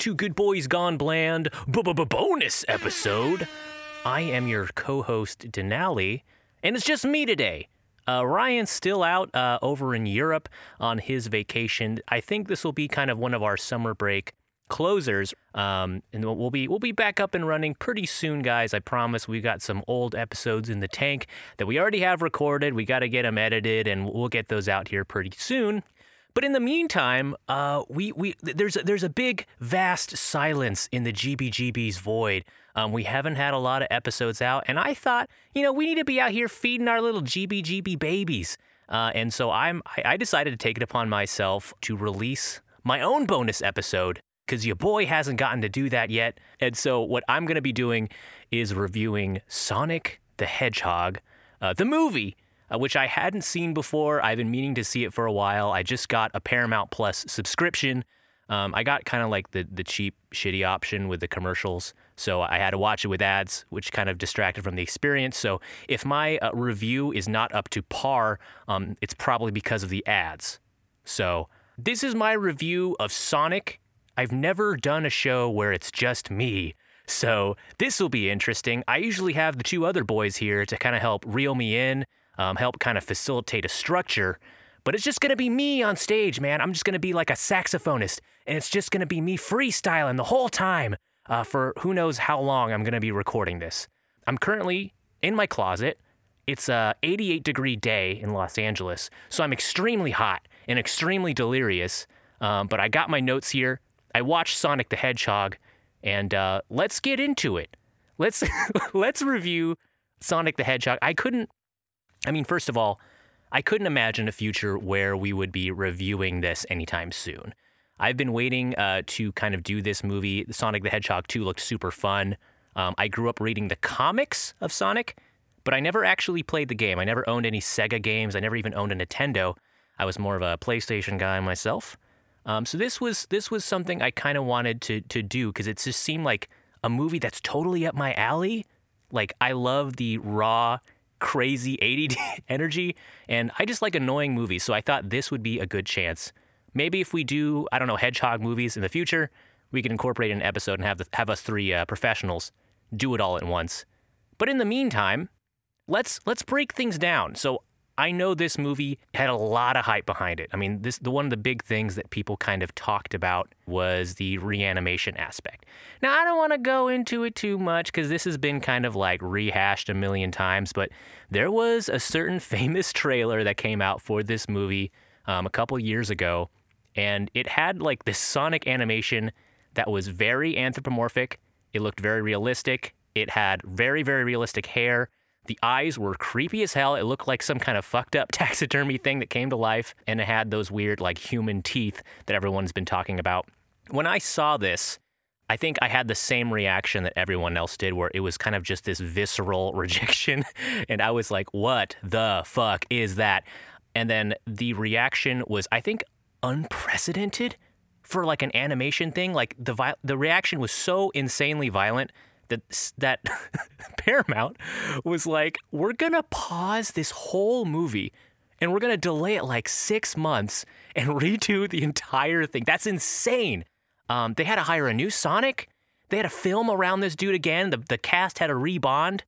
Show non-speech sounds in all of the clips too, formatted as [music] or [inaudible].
to Good Boys Gone Bland bonus episode. I am your co-host Denali, and it's just me today. Uh, Ryan's still out uh, over in Europe on his vacation. I think this will be kind of one of our summer break closers, um, and we'll be we'll be back up and running pretty soon, guys. I promise. We've got some old episodes in the tank that we already have recorded. We got to get them edited, and we'll get those out here pretty soon. But in the meantime, uh, we we there's a, there's a big vast silence in the GBGB's void. Um, we haven't had a lot of episodes out, and I thought, you know, we need to be out here feeding our little GBGB babies. Uh, and so I'm I, I decided to take it upon myself to release my own bonus episode because your boy hasn't gotten to do that yet. And so what I'm going to be doing is reviewing Sonic the Hedgehog, uh, the movie uh, which I hadn't seen before. I've been meaning to see it for a while. I just got a Paramount Plus subscription. Um, I got kind of like the the cheap, shitty option with the commercials, so I had to watch it with ads, which kind of distracted from the experience. So if my uh, review is not up to par, um, it's probably because of the ads. So this is my review of Sonic. I've never done a show where it's just me. So this will be interesting. I usually have the two other boys here to kind of help reel me in um, help kind of facilitate a structure. But it's just gonna be me on stage, man. I'm just gonna be like a saxophonist, and it's just gonna be me freestyling the whole time uh, for who knows how long I'm gonna be recording this. I'm currently in my closet. It's a 88 degree day in Los Angeles, so I'm extremely hot and extremely delirious. Um, but I got my notes here. I watched Sonic the Hedgehog, and uh, let's get into it. Let's [laughs] let's review Sonic the Hedgehog. I couldn't I mean, first of all, I couldn't imagine a future where we would be reviewing this anytime soon. I've been waiting uh, to kind of do this movie. Sonic the Hedgehog 2 looked super fun. Um, I grew up reading the comics of Sonic, but I never actually played the game. I never owned any Sega games. I never even owned a Nintendo. I was more of a PlayStation guy myself. Um, so this was this was something I kind of wanted to to do because it just seemed like a movie that's totally up my alley. Like I love the raw crazy 80 [laughs] energy, and I just like annoying movies, so I thought this would be a good chance. Maybe if we do, I don't know, hedgehog movies in the future, we can incorporate an episode and have the, have us three uh, professionals do it all at once. But in the meantime, let's let's break things down. So I know this movie had a lot of hype behind it. I mean, this the one of the big things that people kind of talked about was the reanimation aspect. Now, I don't want to go into it too much cuz this has been kind of like rehashed a million times, but there was a certain [laughs] famous trailer that came out for this movie um, a couple years ago, and it had like this Sonic animation that was very anthropomorphic. It looked very realistic. It had very, very realistic hair. The eyes were creepy as hell. It looked like some kind of fucked up [laughs] taxidermy thing that came to life, and it had those weird, like, human teeth that everyone's been talking about. When I saw this, I think I had the same reaction that everyone else did, where it was kind of just this visceral [laughs] rejection. and I was like, what the fuck is that? And then the reaction was, I think, unprecedented for like an animation thing. Like the vi- the reaction was so insanely violent that that [laughs] Paramount was like, we're gonna pause this whole movie and we're gonna delay it like six months and [laughs] redo the entire thing. That's insane. Um, they had to hire a new Sonic. They had to film around this dude again. The, the cast had to rebond.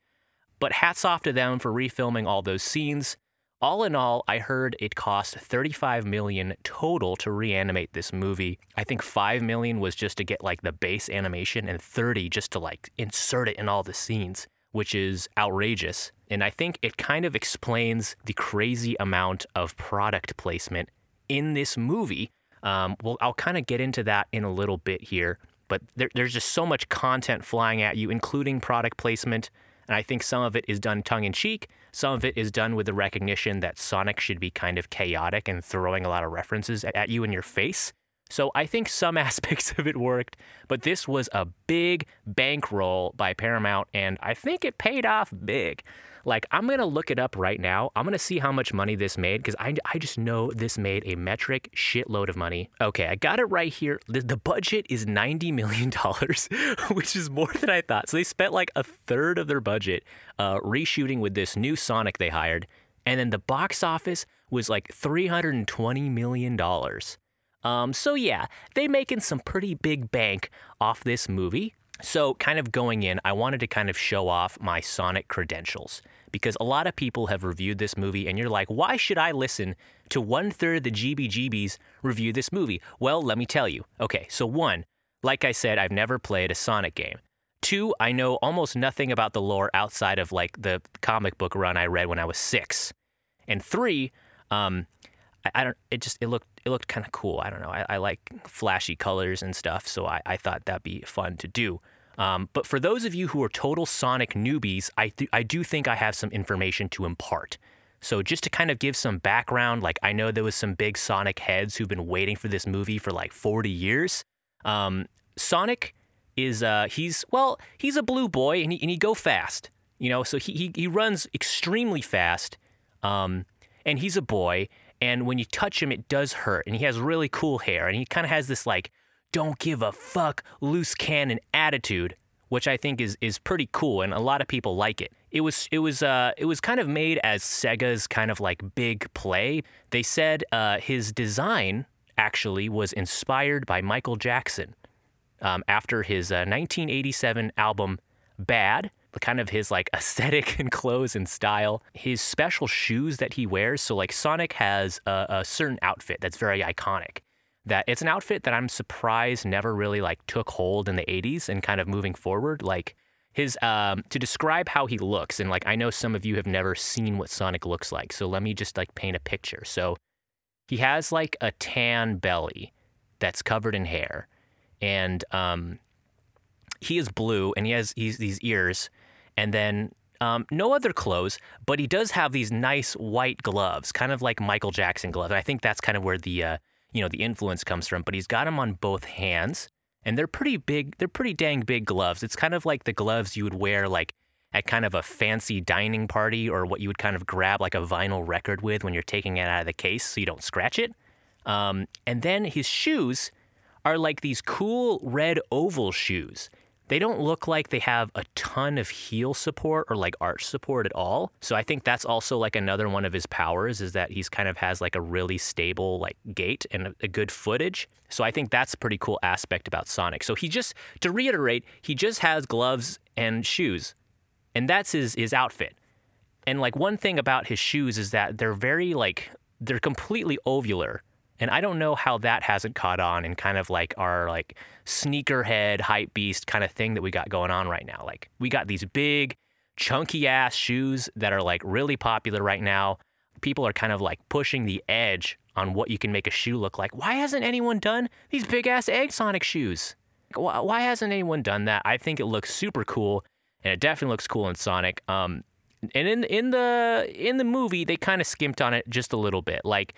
But hats off to them for refilming all those scenes. All in all, I heard it cost 35 million total to reanimate this movie. I think 5 million was just to get like the base animation and 30 just to like insert it in all the scenes, which is outrageous. And I think it kind of explains the crazy amount of product placement in this movie. Um, well, I'll kind of get into that in a little bit here, but there, there's just so much content flying at you, including product placement. And I think some of it is done tongue in cheek, some of it is done with the recognition that Sonic should be kind of chaotic and throwing a lot of references at you in your face. So I think some [laughs] aspects of it worked, but this was a big bankroll by Paramount, and I think it paid off big. Like, I'm gonna look it up right now. I'm gonna see how much money this made because I, I just know this made a metric shitload of money. Okay, I got it right here. The, the budget is $90 million, [laughs] which is more than I thought. So they spent like a third of their budget uh, reshooting with this new Sonic they hired. And then the box office was like $320 million. Um, so yeah, they making some pretty big bank off this movie. So kind of going in, I wanted to kind of show off my Sonic credentials because a lot of people have reviewed this movie, and you're like, why should I listen to one third of the GBGBs review this movie? Well, let me tell you. Okay, so one, like I said, I've never played a Sonic game. Two, I know almost nothing about the lore outside of like the comic book run I read when I was six. And three, um, I, I don't. It just it looked it looked kind of cool. I don't know. I, I like flashy colors and stuff, so I, I thought that'd be fun to do. Um, but for those of you who are total Sonic newbies, I th- I do think I have some information to impart. So just to kind of give some background, like I know there was some big Sonic heads who've been waiting for this movie for like 40 years. Um, Sonic is uh he's well he's a blue boy and he and he go fast you know so he he, he runs extremely fast um and he's a boy and when you touch him it does hurt and he has really cool hair and he kind of has this like don't give a fuck loose cannon attitude which I think is is pretty cool and a lot of people like it. It was it was uh it was kind of made as Sega's kind of like big play. They said uh, his design actually was inspired by Michael Jackson um, after his uh, 1987 album Bad, kind of his like [laughs] aesthetic and clothes and style, his special shoes that he wears. So like Sonic has a, a certain outfit that's very iconic. That it's an outfit that I'm surprised never really like took hold in the 80s and kind of moving forward. Like his um, to describe how he looks and like I know some of you have never seen what Sonic looks like. So let me just like paint a picture. So he has like a tan belly that's covered in hair and um, he is blue and he has he's these ears and then um, no other clothes, but he does have these nice white gloves, kind of like Michael Jackson gloves. And I think that's kind of where the uh, you know the influence comes from. But he's got them on both hands, and they're pretty big. They're pretty dang big gloves. It's kind of like the gloves you would wear like at kind of a fancy dining party, or what you would kind of grab like a vinyl record with when you're taking it out of the case, so you don't scratch it. Um, and then his shoes are like these cool red oval shoes. They don't look like they have a ton of heel support or like arch support at all. So I think that's also like another one of his powers is that he's kind of has like a really stable like gait and a, good footage. So I think that's a pretty cool aspect about Sonic. So he just to reiterate, he just has gloves and shoes. And that's his his outfit. And like one thing about his shoes is that they're very like they're completely ovular and I don't know how that hasn't caught on in kind of like our like sneakerhead hype beast kind of thing that we got going on right now. Like we got these big chunky ass shoes that are like really popular right now. People are kind of like pushing the edge on what you can make a shoe look like. Why hasn't anyone done these big ass egg Sonic shoes? Why hasn't anyone done that? I think it looks super cool, and it definitely looks cool in Sonic. Um, and in in the in the movie, they kind of skimped on it just a little bit. Like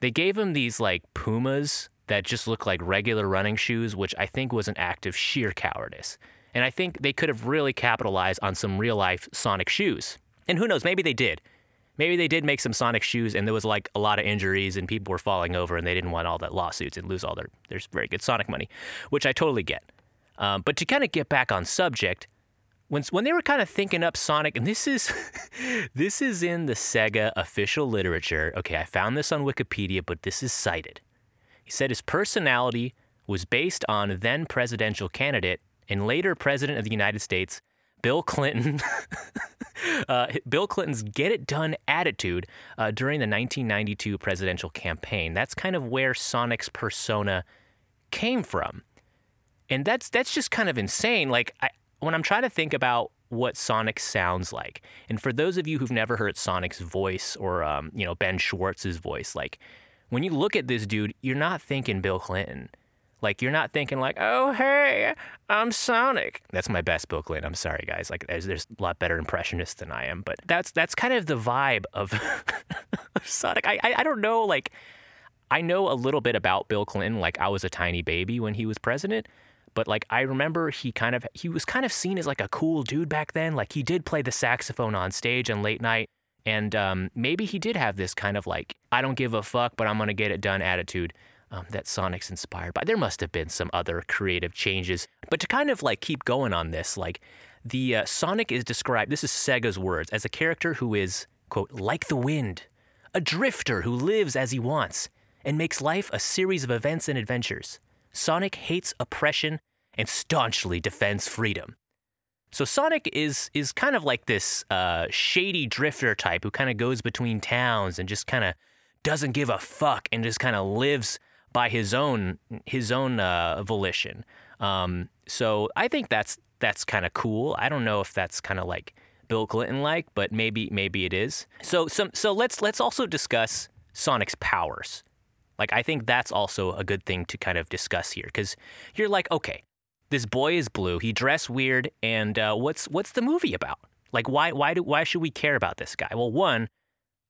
they gave him these like Pumas that just look like regular running shoes, which I think was an act of sheer cowardice. And I think they could have really capitalized on some real life Sonic shoes. And who knows, maybe they did. Maybe they did make some Sonic shoes and there was like a lot of injuries and people were falling over and they didn't want all that lawsuits and lose all their, their very good Sonic money, which I totally get. Um, but to kind of get back on subject, when when they were kind of thinking up Sonic, and this is [laughs] this is in the Sega official literature. Okay, I found this on Wikipedia, but this is cited. He said his personality was based on then presidential candidate and later president of the United States, Bill Clinton. [laughs] uh, Bill Clinton's "get it done" attitude uh, during the 1992 presidential campaign. That's kind of where Sonic's persona came from, and that's that's just kind of insane. Like I when I'm trying to think about what Sonic sounds like, and for those of you who've never heard Sonic's voice or um, you know Ben Schwartz's voice, like when you look at this dude, you're not thinking Bill Clinton. Like you're not thinking like, oh hey, I'm Sonic. That's my best Bill Clinton. I'm sorry guys. Like there's, there's a lot better impressionists than I am, but that's that's kind of the vibe of, [laughs] Sonic. I, I I don't know. Like I know a little bit about Bill Clinton. Like I was a tiny baby when he was president, but like I remember he kind of he was kind of seen as like a cool dude back then. Like he did play the saxophone on stage and late night. And um, maybe he did have this kind of like, I don't give a fuck, but I'm to get it done attitude um, that Sonic's inspired by. There must have been some other creative changes. But to kind of like keep going on this, like the uh, Sonic is described, this is Sega's words, as a character who is, quote, like the wind, a drifter who lives as he wants and makes life a series of events and adventures. Sonic hates oppression and staunchly defends freedom. So Sonic is is kind of like this uh, shady drifter type who kind of goes between towns and just kind of doesn't give a fuck and just kind of lives by his own his own uh, volition. Um, so I think that's that's kind of cool. I don't know if that's kind of like Bill Clinton like, but maybe maybe it is. So some so let's let's also discuss Sonic's powers. Like I think that's also a good thing to kind of discuss here because you're like, okay, this boy is blue. He dressed weird, and uh, what's what's the movie about? Like why why do why should we care about this guy? Well, one,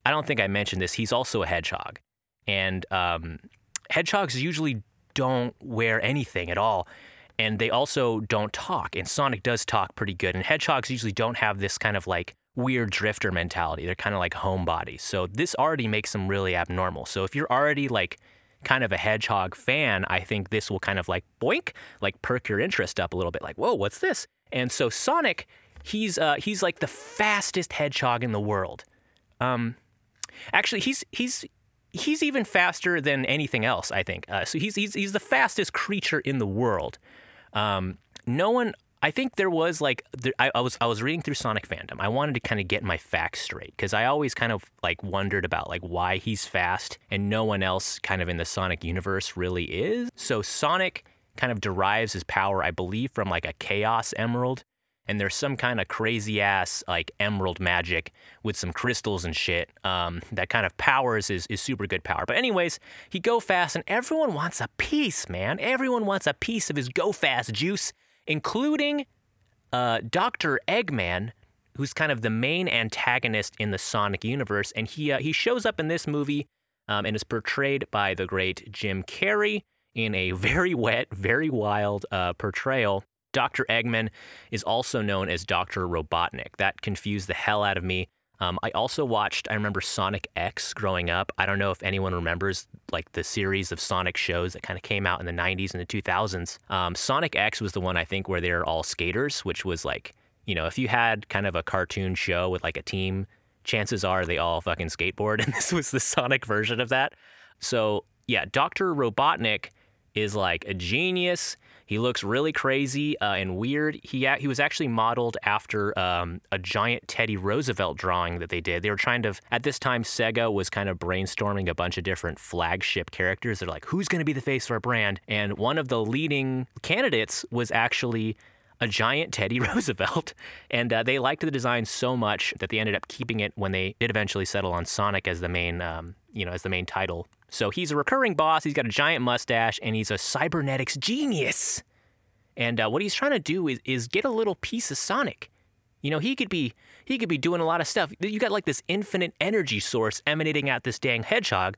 I don't think I mentioned this. He's also a hedgehog, and um, hedgehogs usually don't wear anything at all and they also don't talk. And Sonic does talk pretty good. And hedgehogs usually don't have this kind of like weird drifter mentality. They're kind of like homebodies. So this already makes them really abnormal. So if you're already like kind of a hedgehog fan, I think this will kind of like boink, like perk your interest up a little bit. Like, whoa, what's this? And so Sonic, he's uh, he's like the fastest hedgehog in the world. Um, actually, he's he's he's even faster than anything else. I think. Uh, so he's he's he's the fastest creature in the world. Um, no one. I think there was like there, I, I, was I was reading through Sonic fandom. I wanted to kind of get my facts straight because I always kind of like wondered about like why he's fast and no one else kind of in the Sonic universe really is. So Sonic kind of derives his power, I believe, from like a Chaos Emerald. And there's some kind of crazy ass like emerald magic with some crystals and shit um, that kind of powers his, his super good power. But anyways, he go fast and everyone wants a piece, man. Everyone wants a piece of his go fast juice, including uh, Dr. Eggman, who's kind of the main antagonist in the Sonic universe. And he, uh, he shows up in this movie um, and is portrayed by the great Jim Carrey in a very wet, very wild uh, portrayal. Dr. Eggman is also known as Dr. Robotnik. That confused the hell out of me. Um, I also watched, I remember Sonic X growing up. I don't know if anyone remembers like the series of Sonic shows that kind of came out in the 90s and the 2000s. Um, Sonic X was the one I think where they're all skaters, which was like, you know, if you had kind of a cartoon show with like a team, chances are they all fucking skateboard. [laughs] And this was the Sonic version of that. So yeah, Dr. Robotnik is like a genius. He looks really crazy uh, and weird. He he was actually modeled after um, a giant Teddy Roosevelt drawing that they did. They were trying to at this time Sega was kind of brainstorming a bunch of different flagship characters. They're like, who's going to be the face of our brand? And one of the leading candidates was actually a giant Teddy [laughs] Roosevelt. And uh, they liked the design so much that they ended up keeping it when they did eventually settle on Sonic as the main, um, you know, as the main title so he's a recurring boss. He's got a giant mustache, and he's a cybernetics genius. And uh, what he's trying to do is, is get a little piece of Sonic. You know, he could be he could be doing a lot of stuff. You got like this infinite energy source emanating out this dang hedgehog,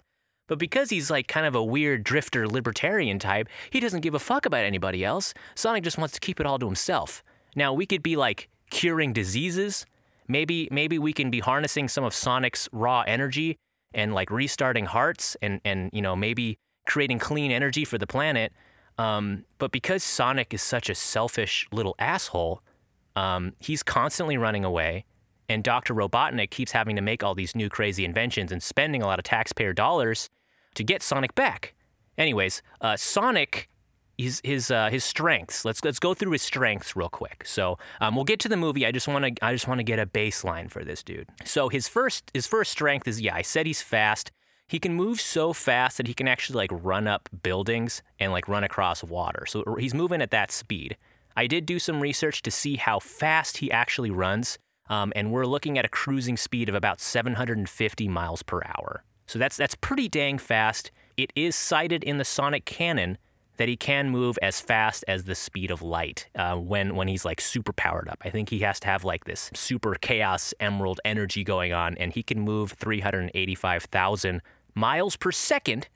but because he's like kind of a weird drifter libertarian type, he doesn't give a fuck about anybody else. Sonic just wants to keep it all to himself. Now we could be like curing diseases. Maybe maybe we can be harnessing some of Sonic's raw energy and like restarting hearts and and you know maybe creating clean energy for the planet. Um, but because Sonic is such a selfish little asshole, um, he's constantly running away, and Dr. Robotnik keeps having to make all these new crazy inventions and spending a lot of taxpayer dollars to get Sonic back. Anyways, uh, Sonic his his uh, his strengths. Let's let's go through his strengths real quick. So um, we'll get to the movie. I just want to I just want to get a baseline for this dude. So his first his first strength is yeah I said he's fast. He can move so fast that he can actually like run up buildings and like run across water. So he's moving at that speed. I did do some research to see how fast he actually runs, um, and we're looking at a cruising speed of about 750 miles per hour. So that's that's pretty dang fast. It is cited in the Sonic canon that he can move as fast as the speed of light uh, when when he's like super powered up. I think he has to have like this super chaos emerald energy going on, and he can move 385,000 miles per second,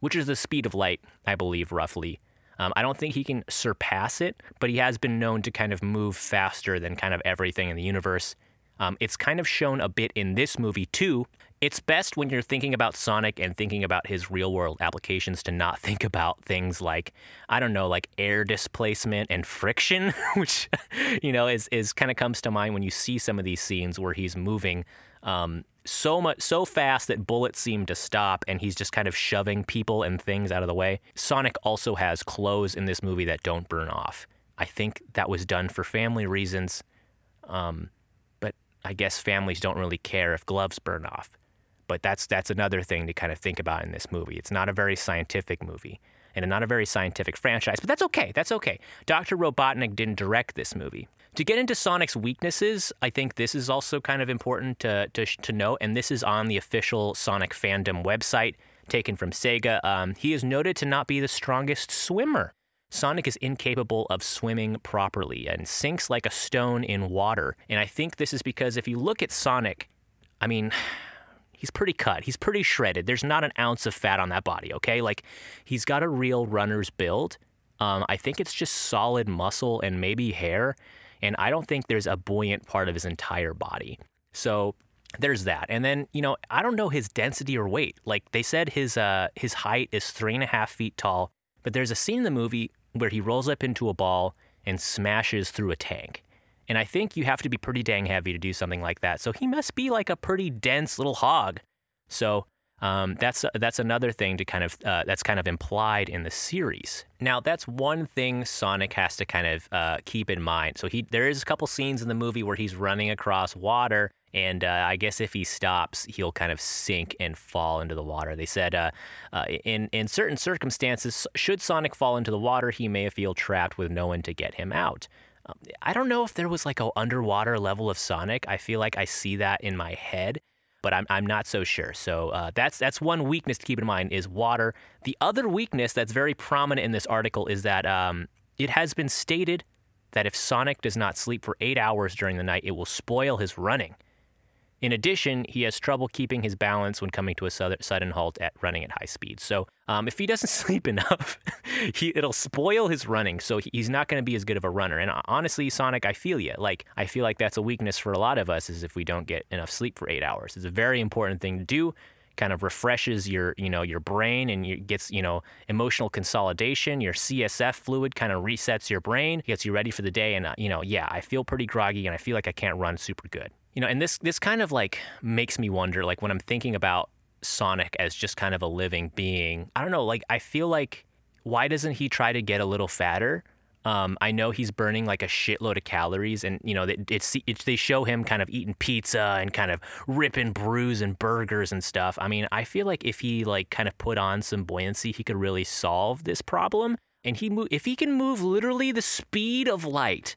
which is the speed of light, I believe, roughly. Um, I don't think he can surpass it, but he has been known to kind of move faster than kind of everything in the universe. Um, it's kind of shown a bit in this movie too. It's best when you're thinking about Sonic and thinking about his real world applications to not think about things like, I don't know, like air displacement and friction, [laughs] which, you know, is, is kind of comes to mind when you see some of these scenes where he's moving Um, so much so fast that bullets seem to stop and he's just kind of shoving people and things out of the way. Sonic also has clothes in this movie that don't burn off. I think that was done for family reasons. Um, but I guess families don't really care if gloves burn off. But that's that's another thing to kind of think about in this movie. It's not a very scientific movie and not a very scientific franchise, but that's okay. That's okay. Dr. Robotnik didn't direct this movie. To get into Sonic's weaknesses, I think this is also kind of important to, to, to note, and this is on the official Sonic fandom website taken from Sega. Um, he is noted to not be the strongest swimmer. Sonic is incapable of swimming properly and sinks like a stone in water. And I think this is because if you look at Sonic, I mean, he's pretty cut. He's pretty shredded. There's not an ounce of fat on that body, okay? Like, he's got a real runner's build. Um, I think it's just solid muscle and maybe hair and I don't think there's a buoyant part of his entire body. So there's that. And then, you know, I don't know his density or weight. Like they said his uh his height is three and a half feet tall, but there's a scene in the movie where he rolls up into a ball and smashes through a tank. And I think you have to be pretty dang heavy to do something like that. So he must be like a pretty dense little hog. So um, that's that's another thing to kind of uh, that's kind of implied in the series. Now that's one thing Sonic has to kind of uh, keep in mind. So he there is a couple scenes in the movie where he's running across water, and uh, I guess if he stops, he'll kind of sink and fall into the water. They said uh, uh, in in certain circumstances, should Sonic fall into the water, he may feel trapped with no one to get him out. I don't know if there was like a underwater level of Sonic. I feel like I see that in my head but I'm, I'm not so sure. So uh, that's that's one weakness to keep in mind is water. The other weakness that's very prominent in this article is that um, it has been stated that if Sonic does not sleep for eight hours during the night, it will spoil his running. In addition, he has trouble keeping his balance when coming to a sudden halt at running at high speed. So, um, if he doesn't [laughs] sleep enough, he, it'll spoil his running. So he's not going to be as good of a runner. And uh, honestly, Sonic, I feel you. Like I feel like that's a weakness for a lot of us is if we don't get enough sleep for eight hours. It's a very important thing to do. Kind of refreshes your, you know, your brain and you gets, you know, emotional consolidation. Your CSF fluid kind of resets your brain, gets you ready for the day. And uh, you know, yeah, I feel pretty groggy and I feel like I can't run super good you know, and this this kind of like makes me wonder, like when I'm thinking about Sonic as just kind of a living being. I don't know, like I feel like why doesn't he try to get a little fatter? Um, I know he's burning like a shitload of calories, and you know it, it's, it's they show him kind of eating pizza and kind of ripping brews and burgers and stuff. I mean, I feel like if he like kind of put on some buoyancy, he could really solve this problem. And he if he can move literally the speed of light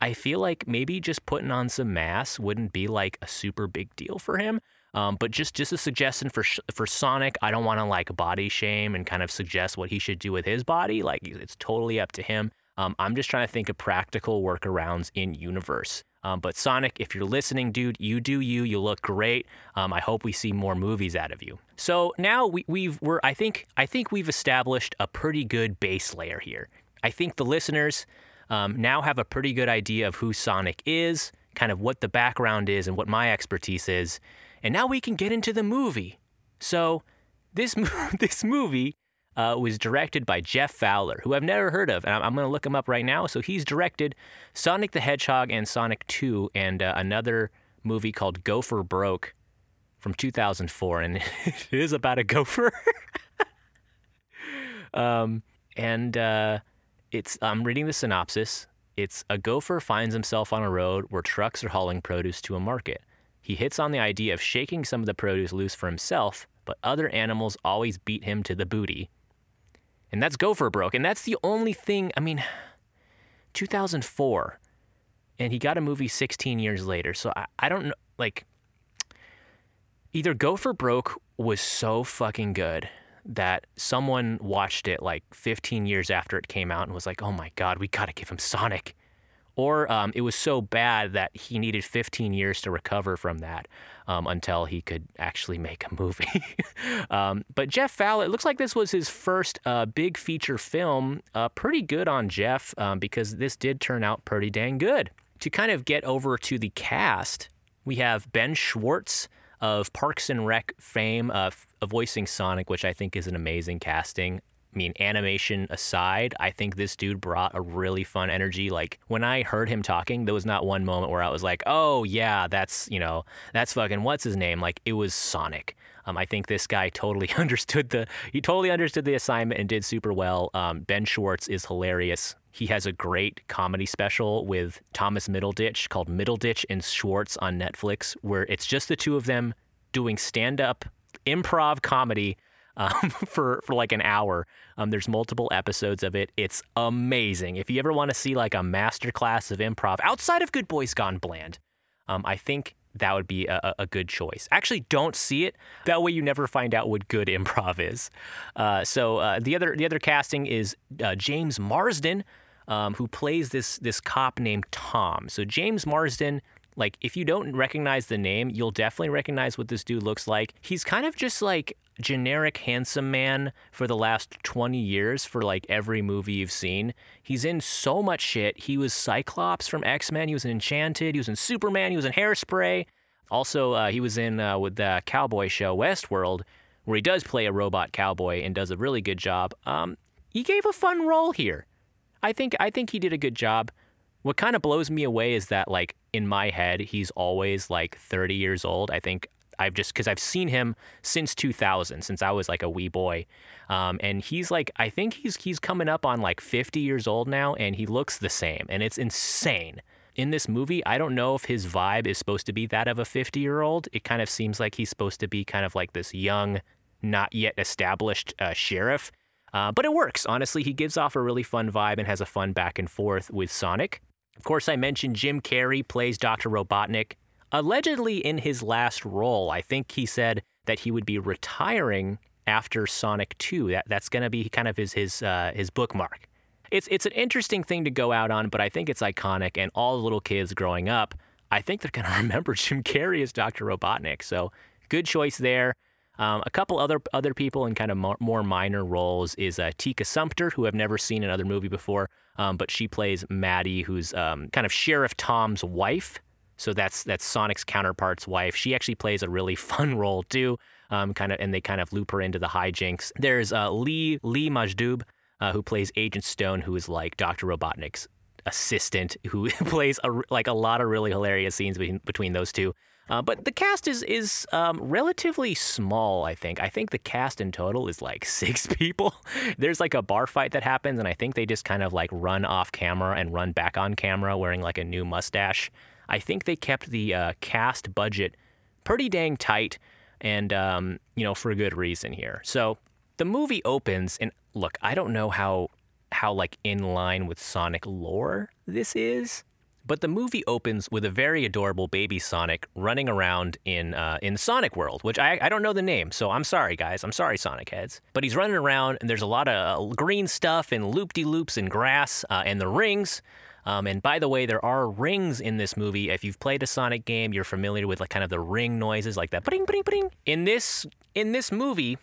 I feel like maybe just putting on some mass wouldn't be like a super big deal for him. Um, but just just a suggestion for for Sonic, I don't want to like body shame and kind of suggest what he should do with his body. Like it's totally up to him. Um, I'm just trying to think of practical workarounds in universe. Um, but Sonic, if you're listening, dude, you do you. You look great. Um, I hope we see more movies out of you. So now we, we've we're I think I think we've established a pretty good base layer here. I think the listeners um, now have a pretty good idea of who Sonic is, kind of what the background is, and what my expertise is. And now we can get into the movie. So, this, [laughs] this movie uh, was directed by Jeff Fowler, who I've never heard of, and I'm, I'm going to look him up right now. So, he's directed Sonic the Hedgehog and Sonic 2, and uh, another movie called Gopher Broke from 2004, and [laughs] it is about a gopher. [laughs] um, and uh, it's I'm reading the synopsis. It's a gopher finds himself on a road where trucks are hauling produce to a market. He hits on the idea of shaking some of the produce loose for himself, but other animals always beat him to the booty. And that's Gopher Broke. And that's the only thing, I mean, [sighs] 2004. And he got a movie 16 years later. So I, I don't know, like, either Gopher Broke was so fucking good that someone watched it like 15 years after it came out and was like, oh my God, we got to give him Sonic. Or um, it was so bad that he needed 15 years to recover from that um, until he could actually make a movie. [laughs] um, but Jeff Fowler, it looks like this was his first uh, big feature film. Uh, pretty good on Jeff um, because this did turn out pretty dang good. To kind of get over to the cast, we have Ben Schwartz of Parks and Rec fame, uh, voicing Sonic, which I think is an amazing casting. I mean, animation aside, I think this dude brought a really fun energy. Like when I heard him talking, there was not one moment where I was like, "Oh yeah, that's you know, that's fucking what's his name?" Like it was Sonic. Um, I think this guy totally [laughs] understood the he totally understood the assignment and did super well. Um, ben Schwartz is hilarious. He has a great comedy special with Thomas Middleditch called Middleditch and Schwartz on Netflix, where it's just the two of them doing stand up improv comedy um, [laughs] for for like an hour. Um, there's multiple episodes of it. It's amazing. If you ever want to see like a masterclass of improv outside of Good Boys Gone Bland, um, I think that would be a, a, good choice. Actually, don't see it. That way, you never find out what good [laughs] improv is. Uh, so uh, the other the other casting is uh, James Marsden, um, who plays this this cop named Tom. So James Marsden. Like, if you don't recognize the name, you'll definitely recognize what this dude looks like. He's kind of just like generic handsome man for the last 20 years for like every movie you've seen. He's in so much shit. He was Cyclops from X Men. He was in Enchanted. He was in Superman. He was in Hairspray. Also, uh, he was in uh, with the cowboy show Westworld, where he does play a robot cowboy and does a really good job. Um, he gave a fun role here. I think I think he did a good job. What kind of blows me away is that like in my head he's always like 30 years old. I think I've just because I've seen him since 2000, since I was like a wee boy, um, and he's like I think he's he's coming up on like 50 years old now, and he looks the same, and it's insane. In this movie, I don't know if his vibe is supposed to be that of a 50 year old. It kind of seems like he's supposed to be kind of like this young, not yet established uh, sheriff. Uh, but it works. Honestly, he gives off a really fun vibe and has a fun back and forth with Sonic. Of course, I mentioned Jim Carrey plays Dr. Robotnik allegedly in his last role. I think he said that he would be retiring after Sonic 2. That that's going to be kind of his his uh, his bookmark. It's it's an interesting thing to go out on, but I think it's iconic. And all the little kids growing up, I think they're going [laughs] to remember Jim Carrey as Dr. Robotnik. So good choice there. Um, a couple other other people in kind of more, more minor roles is uh, Tika Sumpter, who I've never seen in another movie before, um, but she plays Maddie, who's um, kind of Sheriff Tom's wife. So that's that's Sonic's counterpart's wife. She actually plays a really [laughs] fun role too. Um, kind of, and they kind of loop her into the hijinks. There's uh, Lee Lee Majdoub, uh, who plays Agent Stone, who is like Doctor Robotnik's assistant, who [laughs] plays a, like a lot of really hilarious scenes between, between those two. Uh, but the cast is is um, relatively small. I think. I think the cast in total is like [laughs] six people. There's like a bar fight that happens, and I think they just kind of like run off camera and run back on camera wearing like a new mustache. I think they kept the uh, cast budget pretty dang tight, and um, you know for a good reason here. So the movie opens, and look, I don't know how how like in line with Sonic lore this is, but the movie opens with a very adorable baby Sonic running around in uh, in Sonic World, which I, I don't know the name, so I'm sorry guys, I'm sorry Sonic heads. But he's running around, and there's a lot of uh, green stuff and loop de loops and grass uh, and the rings. Um, and by the way, there are rings in this movie. If you've played a Sonic game, you're familiar with like kind of the ring noises, like that. Bring, bring, bring. In this in this movie,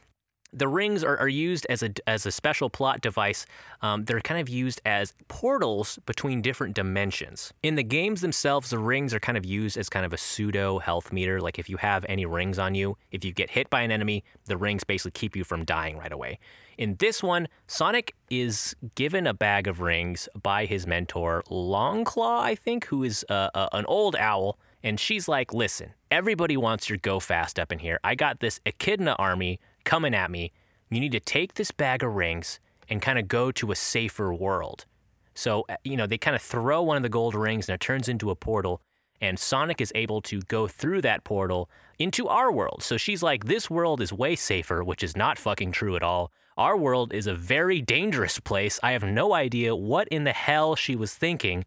the rings are, are used as a as a special plot device. Um, they're kind of used as portals between different dimensions. In the games themselves, the rings are kind of used as kind of a pseudo health meter. Like if you have any rings on you, if you get hit by an enemy, the rings basically keep you from dying right away. In this one, Sonic is given a bag of rings by his mentor, Longclaw, I think, who is uh, uh, an old owl. And she's like, listen, everybody wants your go fast up in here. I got this Echidna army coming at me. You need to take this bag of rings and kind of go to a safer world. So, uh, you know, they kind of throw one of the gold rings and it turns into a portal. And Sonic is able to go through that portal into our world. So she's like, this world is way safer, which is not fucking true at all. Our world is a very dangerous place. I have no idea what in the hell she was thinking.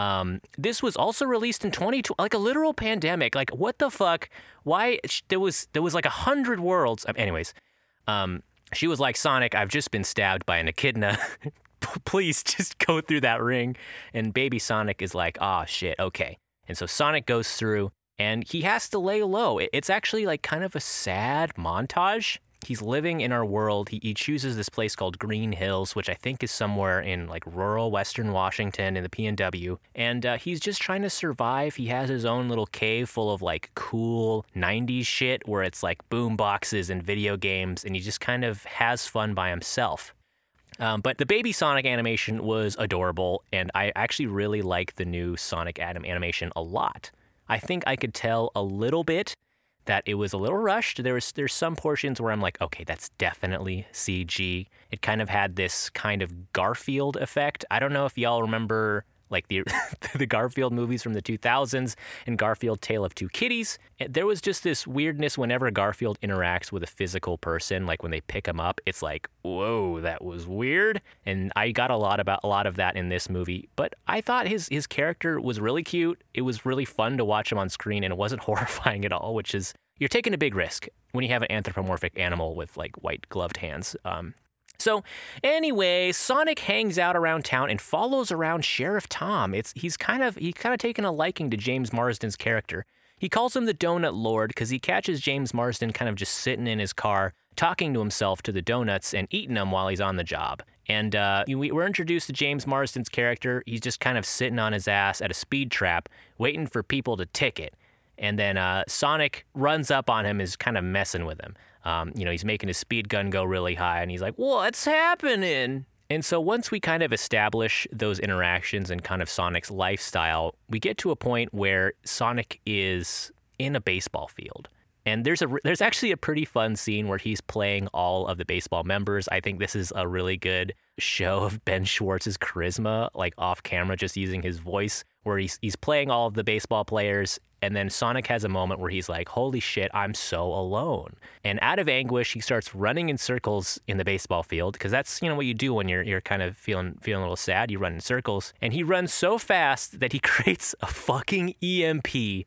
Um, this was also released in 2020, like a literal pandemic. Like, what the fuck? Why there was there was like a hundred worlds. Anyways, um, she was like Sonic. I've just been stabbed by an echidna. [laughs] Please just go through that ring. And baby Sonic is like, oh shit, okay. And so Sonic goes through, and he has to lay low. It's actually like kind of a sad montage he's living in our world. He, he chooses this place called Green Hills, which I think is somewhere in like rural Western Washington in the PNW. And uh, he's just trying to survive. He has his own little cave full of like cool 90s shit where it's like boom boxes and video games, and he just kind of has fun by himself. Um, but the baby Sonic animation was adorable, and I actually really like the new Sonic Adam animation a lot. I think I could tell a little bit that it was a little rushed. There was there's some portions where I'm like, okay, that's definitely CG. It kind of had this kind of Garfield effect. I don't know if y'all remember like the [laughs] the Garfield movies from the 2000s and Garfield Tale of Two Kitties. There was just this weirdness whenever Garfield interacts with a physical person, like when they pick him up, it's like, whoa, that was weird. And I got a lot about a lot of that in this movie. But I thought his his character was really cute. It was really fun to watch him on screen, and it wasn't [laughs] horrifying at all, which is you're taking a big risk when you have an anthropomorphic animal with like white gloved hands. Um, so, anyway, Sonic hangs out around town and follows around Sheriff Tom. It's he's kind of he's kind of taken a liking to James Marsden's character. He calls him the Donut Lord because he catches James Marsden kind of just sitting in his car, talking to himself to the donuts and eating them while he's on the job. And uh, we're introduced to James Marsden's character. He's just kind of sitting on his ass at a speed trap, waiting for people to ticket. And then uh, Sonic runs up on him, is kind of messing with him. Um, you know, he's making his speed gun go really high, and he's like, "What's happening?" And so once we kind of establish those interactions and kind of Sonic's lifestyle, we get to a point where Sonic is in a baseball field. And there's a there's actually a pretty fun scene where he's playing all of the baseball members. I think this is a really good show of [laughs] Ben Schwartz's charisma, like off camera, just using his voice, where he's he's playing all of the baseball players and then Sonic has a moment where he's like, Holy shit, I'm so alone. And out of anguish, he starts running in circles in the baseball field, because that's, you know, what you do when you're you're kind of feeling feeling a little sad. You run in circles. And he runs so fast that he [laughs] creates a fucking EMP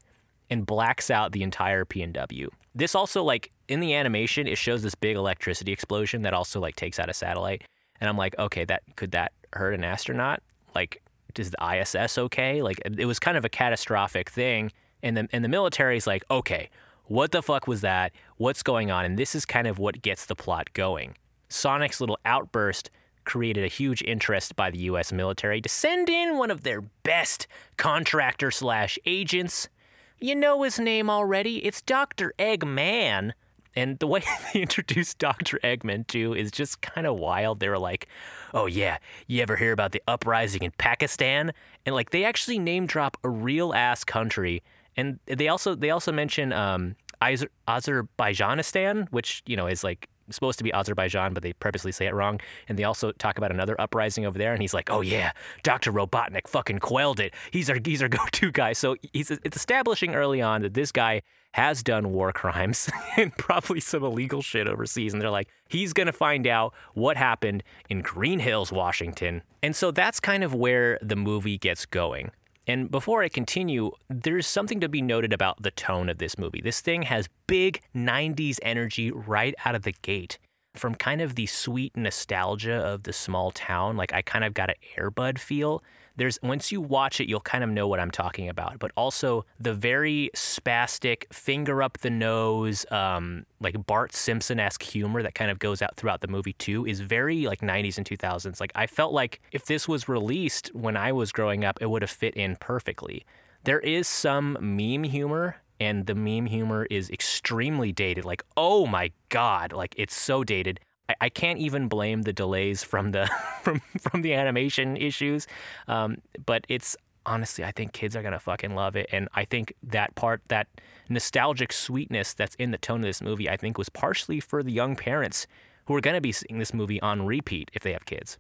and blacks out the entire PNW. This also like in the animation, it shows this big electricity explosion that also like takes out a satellite. And I'm like, okay, that could that hurt an astronaut? Like, is the ISS okay? Like, it was kind of a catastrophic thing and the and the military's like, okay, what the fuck was that? What's going on? And this is kind of what gets the plot going. Sonic's little outburst created a huge interest by the U.S. military to send in one of their best contractor slash agents. You know his name already. It's Dr. Eggman. And the way [laughs] they introduced Dr. Eggman, too, is just kind of wild. They were like, oh, yeah, you ever hear about the uprising in Pakistan? And like, they actually name drop a real ass country and they also they also mention um, Azer- Azerbaijanistan, which you know is like supposed to be Azerbaijan, but they purposely say it wrong. And they also talk about another uprising over there, and he's like, "Oh yeah, Doctor Robotnik fucking quelled it. He's our he's our [laughs] go-to guy." So he's it's establishing early on that this guy has done war crimes [laughs] and probably some illegal shit overseas. And they're like, he's going to find out what happened in Green Hills, Washington. And so that's kind of where the movie gets going. And before I continue, there's something to be noted about the tone of this movie. This thing has big 90s energy right out of the gate. From kind of the sweet nostalgia of the small town, like I kind of got an Airbud feel there's once you watch it, you'll kind of know what I'm talking about. But also the very spastic, finger up the nose, um, like Bart Simpson esque humor that kind of goes out throughout the movie too is very like 90s and 2000s. Like I felt like if this was released when I was growing up, it would have fit in perfectly. There is some meme humor and the meme humor is extremely dated. Like, oh my God, like it's so dated. I, I can't even blame the delays from the [laughs] from from the animation issues, um, but it's honestly I think kids are gonna fucking love it, and I think that part that nostalgic sweetness that's in the tone of this movie I think was partially for the young parents who are gonna be seeing this movie on repeat if they have kids.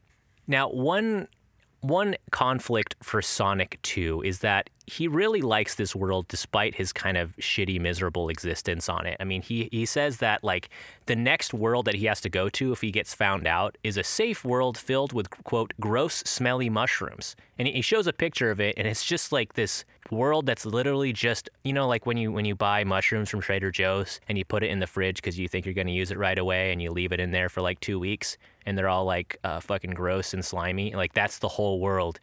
Now, one one conflict for Sonic 2 is that he really likes this world despite his kind of shitty, miserable existence on it. I mean, he, he says that, like, the next world that he has to go to if he gets found out is a safe world filled with, quote, gross, smelly mushrooms. And he shows a picture of it, and it's just like this world that's literally just, you know, like when you when you buy mushrooms from Trader Joe's and you put it in the fridge because you think you're going to use it right away and you leave it in there for like two weeks and they're all like uh, fucking gross and slimy. Like that's the whole world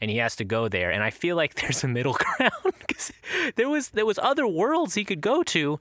and he has to go there. And I feel like [laughs] there's a middle [laughs] ground because there was there was other worlds he could go to.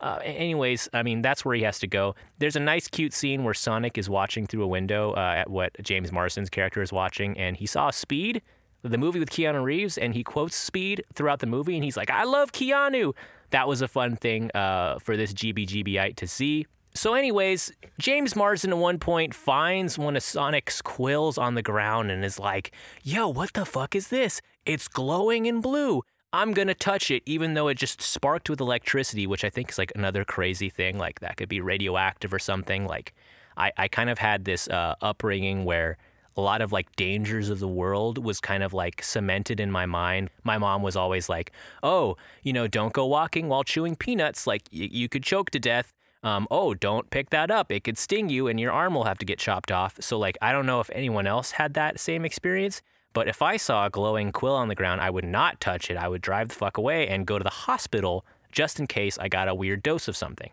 Uh, anyways, I mean that's where he has to go. There's a nice, cute scene where Sonic is watching through a window uh, at what James Marsden's character is watching, and he saw Speed, the movie with Keanu Reeves, and he quotes Speed throughout the movie, and he's like, "I love Keanu." That was a fun thing uh, for this GBGBite to see. So, anyways, James Marsden at one point finds one of Sonic's quills on the ground and is like, yo, what the fuck is this? It's glowing in blue. I'm gonna touch it, even though it just sparked with electricity, which I think is like another crazy thing. Like that could be radioactive or something. Like, I, I kind of had this uh, upbringing where a lot of like dangers of the world was kind of like cemented in my mind. My mom was always like, "Oh, you know, don't go walking while chewing peanuts. Like y- you could choke to death." Um, oh, don't pick that up. It could sting you and your arm will have to get chopped off. So, like, I don't know if anyone else had that same experience, but if I saw a glowing quill on the ground, I would not touch it. I would drive the fuck away and go to the hospital just in case I got a weird dose of something.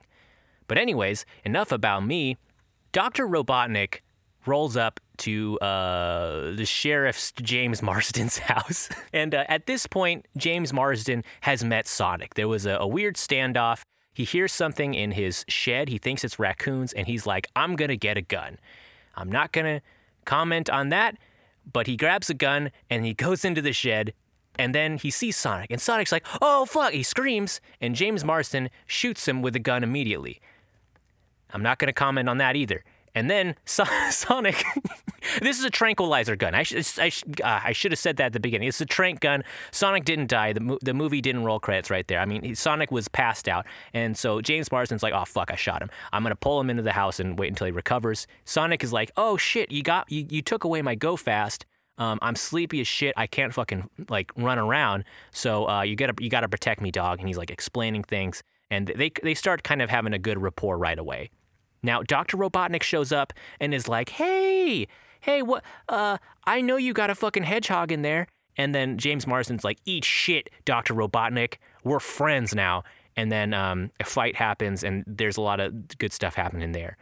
But, anyways, enough about me. Dr. Robotnik rolls up to uh, the sheriff's James Marsden's [laughs] house. And uh, at this point, James Marsden has met Sonic. There was a, a weird standoff. He hears something in his shed. He thinks it's raccoons, and he's like, I'm going to get a gun. I'm not going to comment on that, but he grabs a gun and he goes into the shed. And then he sees Sonic, and Sonic's like, oh, fuck. He screams, and James Marsden shoots him with a gun immediately. I'm not to comment on that either. And then so- [laughs] Sonic, this is a tranquilizer gun. I, sh- I, sh- uh, I should have said that at the beginning. It's a trank gun. Sonic didn't die. The, mo- the movie didn't roll credits right there. I mean, he- Sonic was passed out. And so James Marsden's like, oh, fuck, I shot him. I'm going to pull him into the house and wait until he recovers. Sonic is like, oh, shit, you got you, you took away my go fast. Um, I'm sleepy as shit. I can't fucking like run around. So uh, you gotta you gotta protect me, dog. And he's like explaining things, and they they start kind of having a good rapport right away. Now, Dr. Robotnik shows up and is like, hey, hey, what? Uh, I know you got a fucking hedgehog in there. And then James Marsden's like, eat shit, Dr. Robotnik. We're friends now. And then um, a fight happens, and there's a lot of good stuff happening there.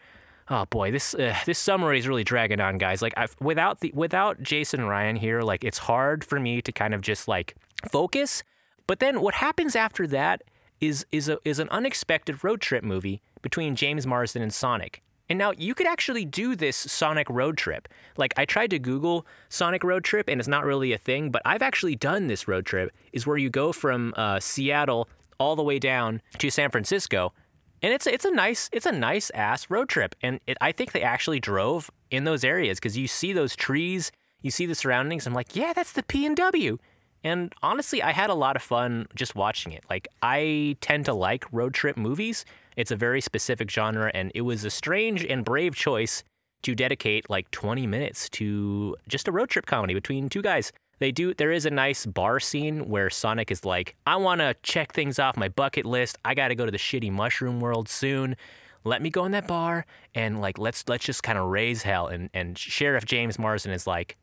Oh boy, this uh, this summary is really dragging on, guys. Like, I've, without the without Jace and Ryan here, like it's hard for me to kind of just like focus. But then what happens after that is is a is an unexpected road trip movie between James Marsden and Sonic. And now you could actually do this Sonic road trip. Like I tried to Google Sonic road trip, and it's not really a thing, but I've actually done this road trip. Is where you go from uh, Seattle all the way down to San Francisco, and it's it's a nice it's a nice ass road trip. And it, I think they actually drove in those areas because you see those trees, you see the surroundings. I'm like, yeah, that's the P and W. And honestly, I had a lot of fun just watching it. Like, I tend to like road trip movies. It's a very specific genre, and it was a strange and brave choice to dedicate like 20 minutes to just a road trip comedy between two guys. They do, there is a nice bar scene where Sonic is like, I want to check things off my bucket list. I got to go to the shitty mushroom world soon. Let me go in that bar and like, let's, let's just kind of raise hell. And, and Sheriff James Marsden is like,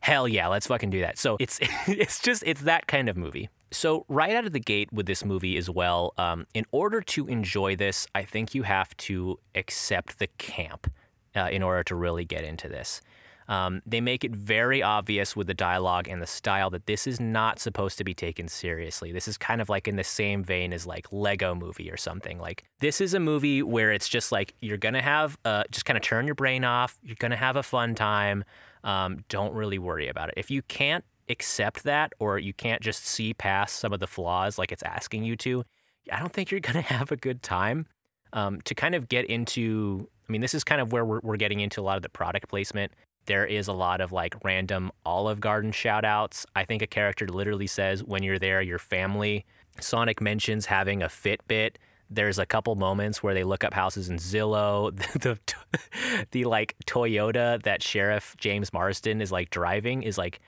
hell yeah, let's fucking do that. So it's [laughs] it's just it's that kind of movie. So right out of the gate with this movie as well, um, in order to enjoy this, I think you have to accept the camp uh, in order to really get into this. Um, they make it very obvious with the dialogue and the style that this is not supposed to be taken seriously. This is kind of like in the same vein as like Lego movie or something. Like this is a movie where it's just like you're gonna have uh, just kind of turn your brain off. You're gonna have a fun time. Um, don't really worry about it. If you can't accept that or you can't just see past some of the flaws like it's asking you to, I don't think you're [laughs] gonna have a good time. Um, to kind of get into, I mean, this is kind of where we're, we're getting into a lot of the product placement there is a lot of like random Olive Garden shout outs. I think a character literally says, when you're there, your family. Sonic mentions having a Fitbit. There's a couple moments where they look up houses in Zillow. [laughs] the, the, [laughs] the like Toyota that Sheriff James Marsden is like driving is like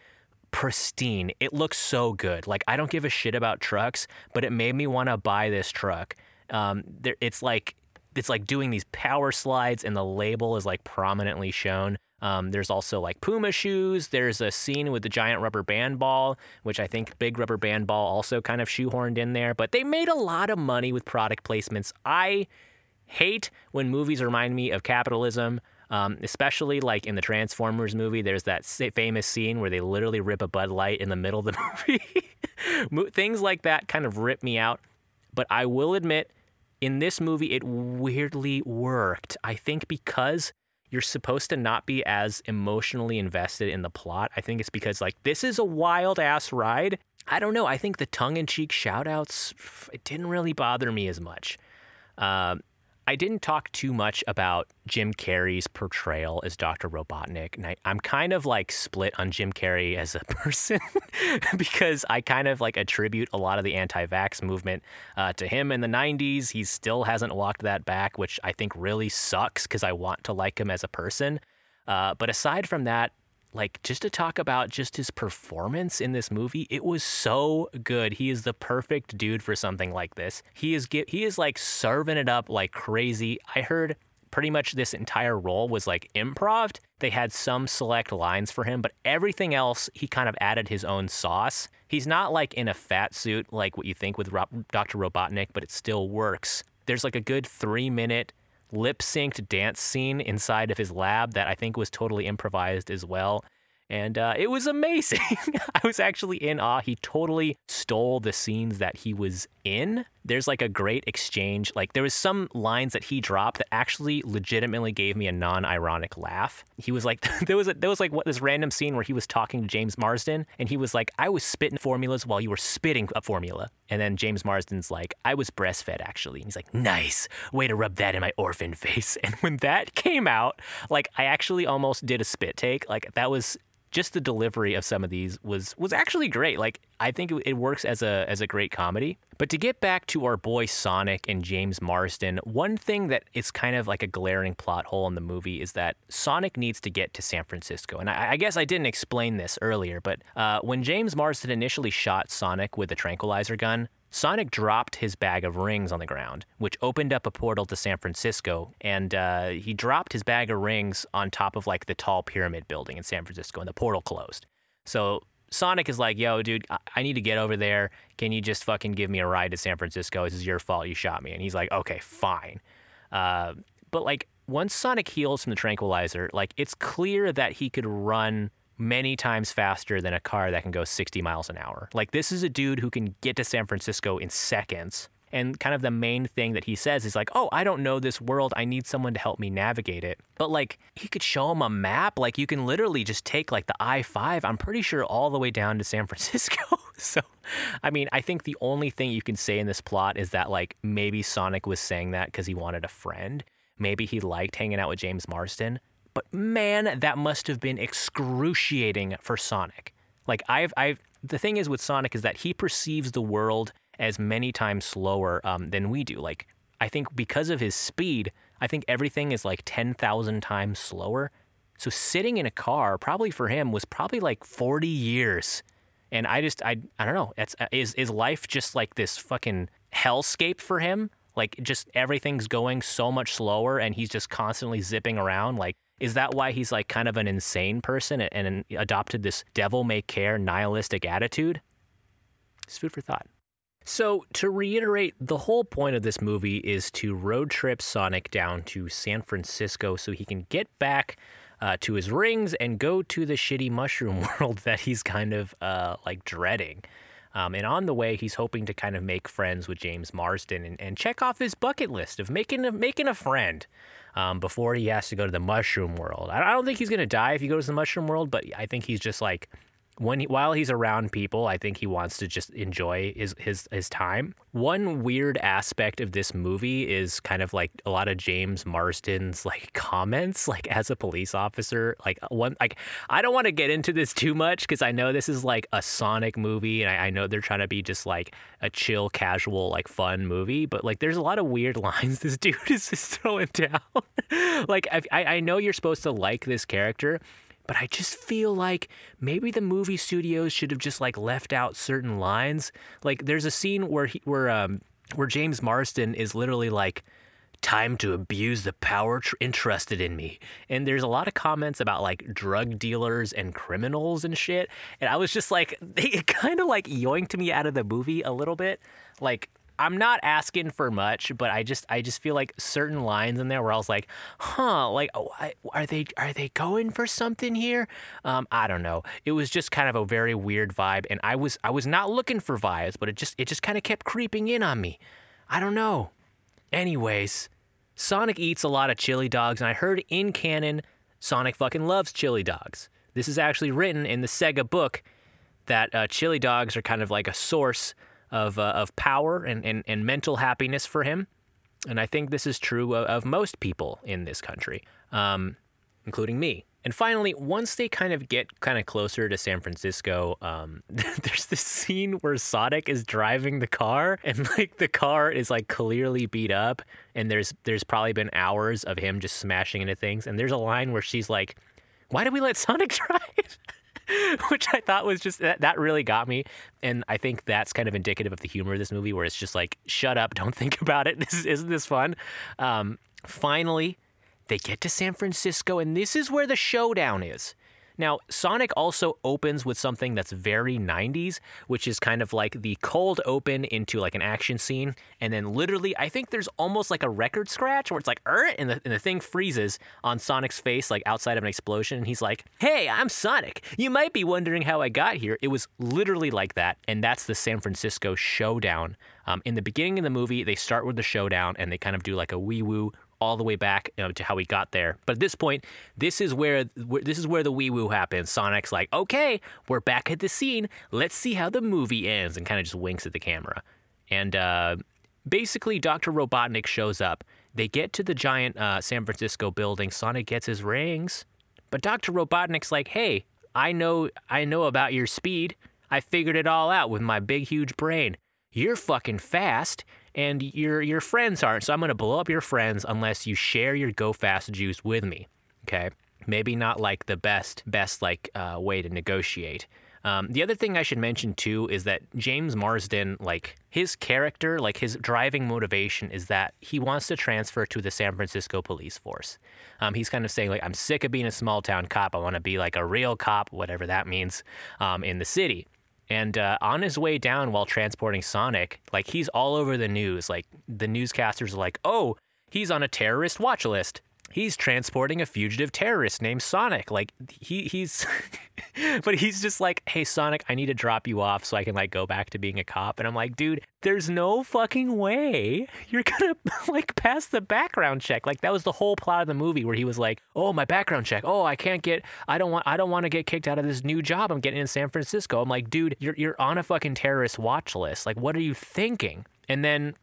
pristine. It looks so good. Like I don't give a shit about trucks, but it made me want to buy this truck. Um, there, it's like it's like doing these power slides, and the label is like prominently shown. Um, there's also like Puma shoes. There's a scene with the giant rubber band ball, which I think Big Rubber Band Ball also kind of shoehorned in there. But they made a lot of money with product placements. I hate when movies remind me of capitalism. Um, especially like in the Transformers movie, there's that famous scene where they literally rip a Bud Light in the middle of the [laughs] movie. Things like that kind of rip me out. But I will admit, in this movie, it weirdly worked. I think because you're supposed to not be as emotionally invested in the plot. I think it's because like this is a wild ass ride. I don't know. I think the tongue in cheek shout outs, it didn't really bother me as much. Um, I didn't talk too much about Jim Carrey's portrayal as Dr. Robotnik. And I, I'm kind of like split on Jim Carrey as a [laughs] person [laughs] because I kind of like attribute a lot of the anti vax movement uh, to him in the 90s. He still hasn't walked that back, which I think really sucks because I want to like him as a person. Uh, but aside from that, like just to talk about just his performance in this movie it was so good. He is the perfect dude for something like this. He is he is like serving it up like crazy. I heard pretty much this entire role was like improv. They had some select lines for him but everything else he kind of added his own sauce. He's not like in a fat suit like what you think with dr robotnik but it still works. There's like a good three minute lip synced dance scene inside of his lab that I think was totally improvised as well. And uh, it was amazing. [laughs] I was actually in awe. He totally stole the scenes that he was in. There's like a great exchange. Like there was some lines that he dropped that actually legitimately gave me a non-ironic laugh. He was like, [laughs] there was a, there was like what this random scene where he was talking to James Marsden, and he was like, "I was spitting formulas while you were spitting a formula." And then James Marsden's like, "I was breastfed actually." And he's like, "Nice way to rub that in my orphan face." [laughs] And when that came out, like I actually almost did a spit take. Like that was just the delivery of some of these was was actually great. Like I think it, works as a as a great comedy. But to get back to our boy Sonic and James Marsden, one thing that is kind of like a glaring plot hole in the movie is that Sonic needs to get to San Francisco. And I, I guess I didn't explain this earlier, but uh, when James Marsden initially shot Sonic with a tranquilizer gun, Sonic dropped his bag of rings on the ground, which opened up a portal to San Francisco. And uh, he dropped his bag of rings on top of like the tall pyramid building in San Francisco, and the portal closed. So Sonic is like, yo, dude, I need to get over there. Can you just fucking give me a ride to San Francisco? This is your fault. You shot me. And he's like, okay, fine. Uh, but like, once Sonic heals from the tranquilizer, like, it's clear that he could run many times faster than a car that can go 60 miles an hour. Like, this is a dude who can get to San Francisco in seconds. And kind of the main thing that he says is like, oh, I don't know this world. I need someone to help me navigate it. But like, he could show him a map. Like, you can literally just take like the I 5, I'm pretty sure, all the way down to San [laughs] Francisco. so, I mean, I think the only thing you can say in this plot is that like maybe Sonic was saying that because he wanted a friend. Maybe he liked hanging out with James Marsden. But man, that must have been excruciating for Sonic. Like I've I've the thing is with Sonic is that he perceives the world as many times slower um, than we do. Like I think because of his speed, I think everything is like ten thousand times slower. So sitting in a car probably for him was probably like forty years. And I just I I don't know. It's is is life just like this fucking hellscape for him? Like just everything's going so much slower and he's just constantly zipping around like is that why he's like kind of an insane person and, and adopted this devil may care nihilistic attitude? It's food for thought. So, to reiterate, the whole point of this movie is to road trip Sonic down to San Francisco so he can get back uh, to his rings and go to the shitty mushroom [laughs] world that he's kind of uh, like dreading. Um, and on the way, he's hoping to kind of make friends with James Marsden and, and check off his bucket list of making making a friend um, before he has to go to the mushroom world. I, don't think he's going to die if he goes to the mushroom world, but I think he's just like when he, while he's around people, I think he wants to just enjoy his, his his time. One weird aspect of this movie is kind of like a lot of James Marsden's like [laughs] comments, like as a police officer. Like uh, one, like I don't want to get into this too much because I know this is like a Sonic movie, and I, I know they're trying to be just like a chill, casual, like fun movie. But like, there's a lot of weird [laughs] lines this dude is just throwing down. [laughs] like I, I know you're supposed to like this character but I just feel like maybe the movie studios should have just like left out certain lines. Like there's a scene where he, where um where James Marsden is literally like time to abuse the power tr- entrusted in me. And there's a lot of comments about like drug dealers and criminals and shit. And I was just like, [laughs] it kind of like yoinked me out of the movie a little bit. Like, I'm not asking for much, but I just I just feel like certain lines in there where I was like, huh, like oh, I, are they are they going for something here? Um, I don't know. It was just kind of a very weird vibe, and I was I was not looking for vibes, but it just it just kind of kept creeping in on me. I don't know. Anyways, Sonic eats a lot of chili dogs, and I heard in canon Sonic fucking loves chili dogs. This is actually written in the Sega book that uh, chili dogs are kind of like a source of, uh, of power and, and, and mental happiness for him. And I think this is true of, of most people in this country, um, including me. And finally, once they kind of get kind of closer to San Francisco, um, [laughs] there's this scene where Sonic is driving the car, [laughs] and like the car is like clearly beat up, and there's there's probably been hours of him just smashing into things. And there's a line where she's like, "Why did we let Sonic [laughs] drive?" [laughs] Which I thought was just that, that really got me, and I think that's kind of indicative of the humor of this movie, where it's just like, "Shut up, [laughs] don't think about it. This isn't this fun." Um, finally they get to San Francisco, and this is where the showdown is. Now, Sonic also opens with something that's very 90s, which is kind of like the cold open into like an action scene. And then literally, I think there's almost like a record scratch where it's like, er, and the, and the thing freezes on Sonic's face, like outside of an explosion. And he's like, hey, I'm Sonic. You might be wondering how I got here. It was literally like that. And that's the San Francisco showdown. Um, in the beginning of the movie, they start with the showdown and they kind of do like a wee woo all the way back to how we got there. But at this point, this is where this is where the wee woo happens. Sonic's like, "Okay, we're back at the scene. Let's see how the movie ends," and kind of just winks at the camera. And uh, basically, Doctor Robotnik shows up. They get to the giant uh, San Francisco building. Sonic gets his rings, but Doctor Robotnik's like, "Hey, I know, I know about your speed. I figured it all out with my big, huge brain. You're fucking fast." and your your friends aren't. So I'm going to blow up your friends unless you share your go fast juice with me. Okay, maybe not like the best best like uh, way to negotiate. Um, the other thing I should mention too is that James Marsden, like his character, like his driving motivation is that he wants to transfer to the San Francisco police force. Um, he's kind of saying like, I'm sick of being a small town cop. I want to be like a real cop, whatever that means, um, in the city. And uh, on his way down while transporting Sonic, like he's all over the news. Like the newscasters are like, oh, he's on a terrorist watch list he's transporting a fugitive terrorist named Sonic. Like he he's [laughs] but he's just like, "Hey Sonic, I need to drop you off so I can like go back to being a cop." And I'm like, "Dude, there's no fucking way you're going [laughs] to like pass the background check." Like that was the whole plot of the movie where he was like, "Oh, my background check. Oh, I can't get I don't want I don't want to get kicked out of this new job I'm getting in San Francisco." I'm like, "Dude, you're you're on a fucking terrorist watch list. Like what are you thinking?" And then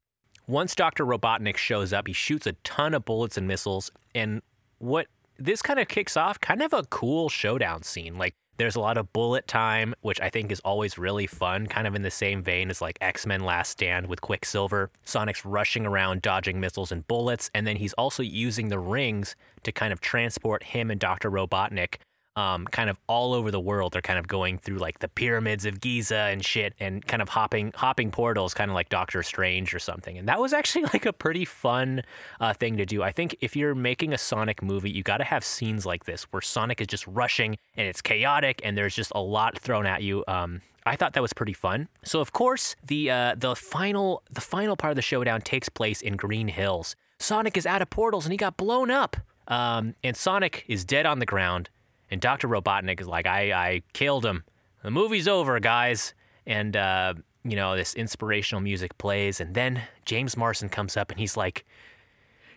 once Dr. Robotnik shows up, he shoots a ton of bullets and missiles. And what this kind of kicks off kind of a cool showdown scene. Like there's a lot of bullet time, which I think is always really fun, kind of in the same vein as like X Men Last Stand with Quicksilver. Sonic's rushing around, dodging missiles and bullets, and then he's also using the rings to kind of transport him and Dr. Robotnik um, kind of all over the world. They're kind of going through like the pyramids of Giza and shit, and kind of hopping hopping portals, kind of like Doctor Strange or something. And that was actually [laughs] like a pretty fun uh, thing to do. I think if you're making a Sonic movie, you got to have scenes like this where Sonic is just rushing and it's chaotic, and there's just a lot thrown at you. Um, I thought that was pretty fun. So of course, the uh, the final the final part of the showdown takes place in Green Hills. Sonic is out of portals and he got blown up. Um, and Sonic is dead on the ground. And Dr. Robotnik is like, I, I killed him. The movie's over, guys. And, uh, you know, this inspirational music plays. And then James Marsden comes up and he's like,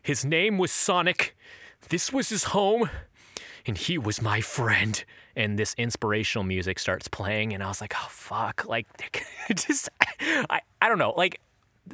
His name was Sonic. This was his home. And he was my friend. And this inspirational music starts playing. And I was like, oh, fuck. Like, [laughs] just, I, I don't know. Like,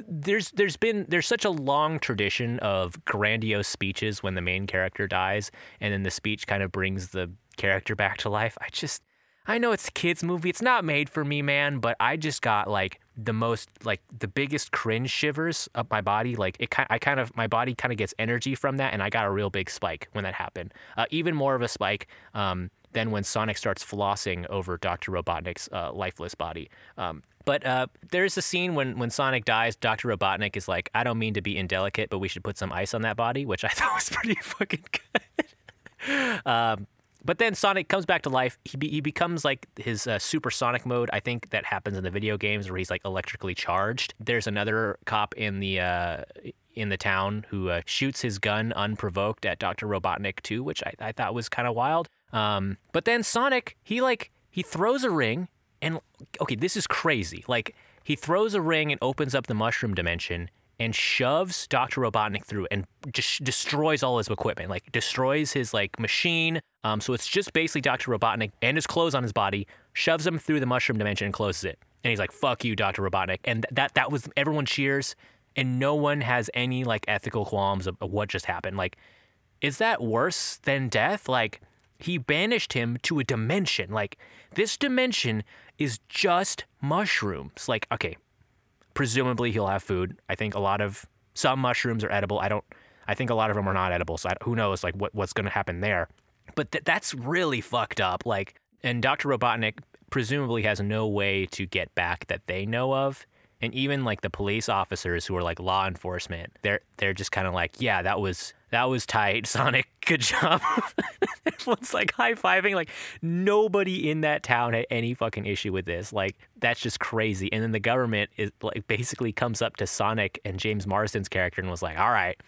there's there's been there's such a long tradition of grandiose speeches when the main character dies and then the speech kind of brings the character back to life. I just I know it's a kids movie. It's not made for me, man, but I just got like the most like the biggest cringe shivers up my body. Like it I kind of my body kind of gets energy from that and I got a real big spike when that happened. Uh, even more of a spike um, than when Sonic starts flossing over Dr. Robotnik's uh, lifeless body. Um, but uh, there's a scene when, when Sonic dies, Dr. Robotnik is like, I don't mean to be indelicate, but we should put some ice on that body, which I [laughs] thought was pretty fucking good. [laughs] um, but then Sonic comes back to life. He be, he becomes like his uh, supersonic mode. I think that happens in the video games where he's like electrically charged. There's another cop in the uh, in the town who uh, shoots his gun unprovoked at Doctor Robotnik too, which I, I thought was kind of wild. Um, but then Sonic, he like he throws a ring, and okay, this is crazy. Like he throws a ring and opens up the mushroom dimension, and shoves Dr. Robotnik through and just destroys all his equipment, like destroys his like machine. Um, so it's just basically Dr. Robotnik and his clothes on his body, shoves him through the mushroom dimension and closes it. And he's like, "Fuck you, Dr. Robotnik." And that that was everyone cheers. and no one has any like ethical qualms of, of what just happened. Like, is that worse than death? Like, he banished him to a dimension. Like, this dimension is just mushrooms. Like, okay, presumably he'll have food. I think a lot of some mushrooms are edible. I don't. I think a lot of them are not edible. So I, who knows? Like, what what's going to happen there? But th- that's really fucked up. Like, and Dr. Robotnik presumably has no way to get back that they know of. And even like the police officers who are like law enforcement, they're they're just kind of like, yeah, that was that was tight, [laughs] Sonic. Good job. [laughs] Everyone's like high fiving. Like nobody in that town had any fucking issue with this. Like that's just crazy. And then the government is like basically comes up to Sonic and James Marsden's character and was like, all right,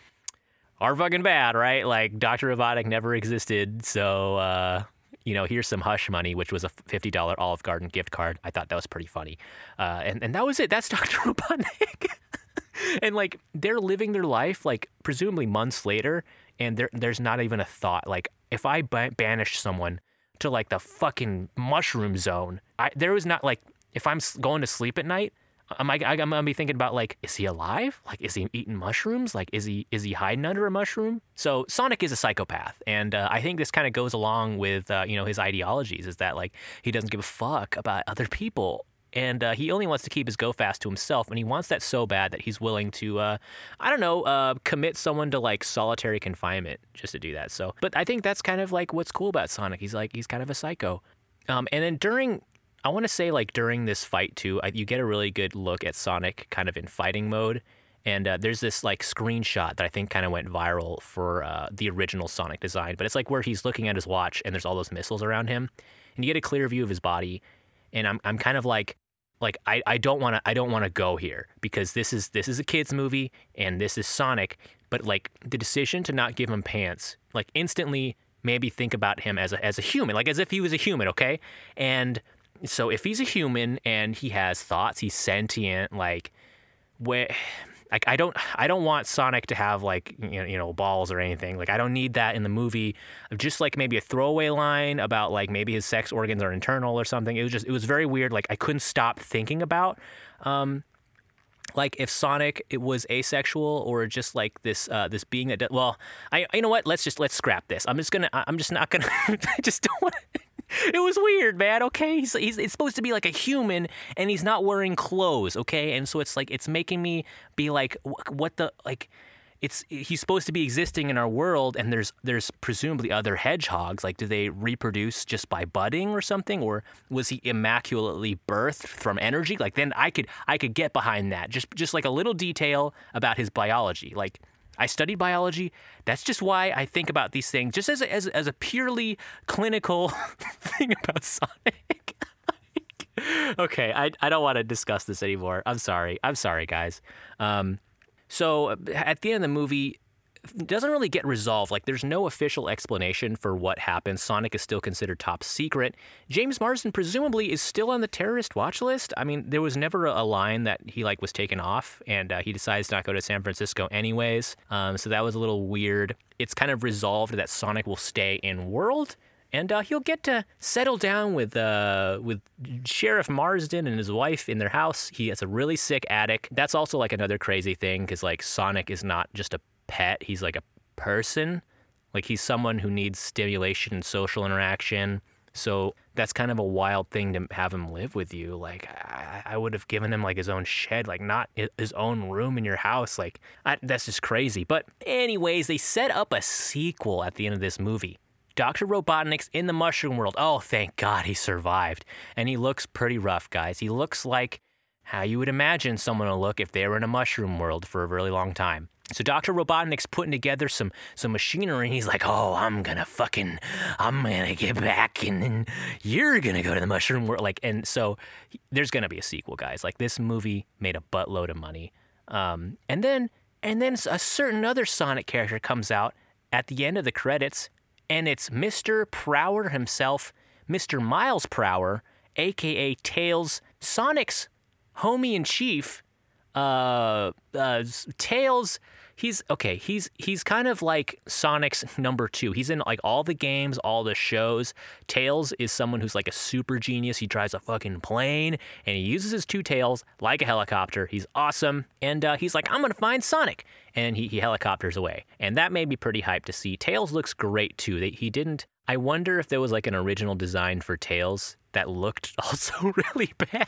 are fucking bad, right? Like Dr. Robotnik never existed, so uh, you know, here's some hush money, which was a $50 Olive Garden gift card. I thought that was pretty funny. Uh, and, and that was it. That's [laughs] Dr. Robotnik. [laughs] and like they're living their life, like presumably months later, and there, there's not even a thought. Like if I ba- banish someone to like the fucking mushroom zone, I, there was not like, if I'm going to sleep at night, am I, I'm gonna be thinking about like, is he alive? Like, is he eating mushrooms? Like, is he is he hiding under a mushroom? So Sonic is a psychopath, and uh, I think this kind of goes along with uh, you know his ideologies. Is that like he doesn't give a fuck about other people. And uh, he only wants to keep his go fast to himself, and he wants that so bad that he's willing to, uh, I don't know, uh, commit someone to like solitary confinement just to do that. So, but I think that's kind of like what's cool about Sonic. He's like he's kind of a psycho. Um, and then during I want to say like during this fight too, you get a really good look at Sonic kind of in fighting mode. And uh, there's this like screenshot that I think kind of went viral for uh, the original Sonic design, but it's like where he's looking at his watch and there's all those missiles around him, and you get a clear view of his body. And I'm I'm kind of like like I, I don't want to I don't want to go here because this is this is a kids movie and this is Sonic, but like the decision to not give him pants, like instantly maybe think about him as a as a human, like as if he was a human, okay? And so if he's a human and he has thoughts, he's sentient, like where like I don't I don't want Sonic to have like you know, you know balls or anything. Like I don't need that in the movie. Just like maybe a throwaway line about like maybe his sex organs are internal or something. It was just it was very weird. Like I couldn't stop thinking about um like if Sonic it was asexual or just like this uh, this being that well I you know what let's just let's scrap this I'm just gonna I'm just not gonna [laughs] I just don't want [laughs] it was weird, man. Okay, he's, he's it's supposed to be like a human, and he's not wearing clothes. Okay, and so it's like it's making me be like, what the like. It's he's supposed to be existing in our world, and there's there's presumably other hedgehogs. Like, do they reproduce just by budding or something, or was he immaculately birthed from energy? Like, then I could I could get behind that. Just just like a little detail about his biology, like I studied biology. That's just why I think about these things, just as a, as, as a purely clinical [laughs] thing about Sonic. [laughs] okay, I, I don't want to discuss this anymore. I'm sorry. I'm sorry, guys. Um, so at the end of the movie, doesn't really get resolved. Like, there's no official explanation for what happened. Sonic is still considered top secret. James Marsden presumably is still on the terrorist watch list. I mean, there was never a line that he like was taken off, and uh, he decides to not go to San Francisco anyways. Um, so that was a little weird. It's kind of resolved that Sonic will stay in world. And uh, he'll get to settle down with uh, with Sheriff Marsden and his wife in their house. He has a really sick attic. That's also like another crazy thing because like Sonic is not just a pet. He's like a person. Like he's someone who needs stimulation and social interaction. So that's kind of a wild thing to have him live with you. Like I, I would have given him like his own shed, like not his own room in your house. Like I, that's just crazy. But anyways, they set up a sequel at the end of this movie. Dr. Robotnik's in the mushroom world. Oh, thank God he survived. And he looks pretty rough, guys. He looks like how you would imagine someone to look if they were in a mushroom world for a really long time. So Dr. Robotnik's putting together some some machinery and he's like, "Oh, I'm going to fucking I'm going to get back and you're going to go to the mushroom world." Like and so there's going to be a sequel, guys. Like this movie made a buttload of money. Um, and then and then a certain other Sonic character comes out at the end of the credits and it's Mr. Prower himself, Mr. Miles Prower, aka Tails, Sonic's homie in chief. Uh, uh, Tails he's okay. He's he's kind of like Sonic's number two. He's in like all the games, all the shows. Tails is someone who's like a super genius. He drives a fucking plane and he uses his two tails like a helicopter. He's awesome, and uh, he's like, I'm gonna find Sonic, and he he helicopters away, and that made me pretty hyped to see. Tails looks great too. They, he didn't. I wonder if there was like an original design for Tails that looked [laughs] also really bad.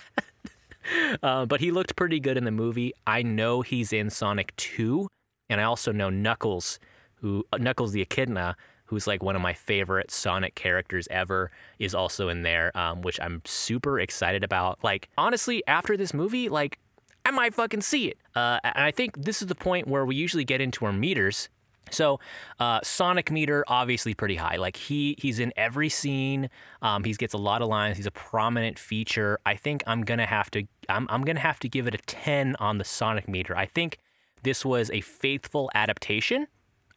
[laughs] Uh, but he looked pretty good in the movie. I know he's in Sonic 2, and I also know Knuckles, who uh, Knuckles the Echidna, who's like one of my favorite Sonic characters ever, is also in there, um, which I'm super excited about. Like honestly, after this movie, like I might fucking see it. Uh, and I think this is the point where we usually get into our meters so, uh, Sonic meter obviously pretty high. Like he he's in every scene. Um, he gets a lot of lines. He's a prominent feature. I think I'm gonna have to I'm I'm gonna have to give it a ten on the Sonic meter. I think this was a faithful adaptation.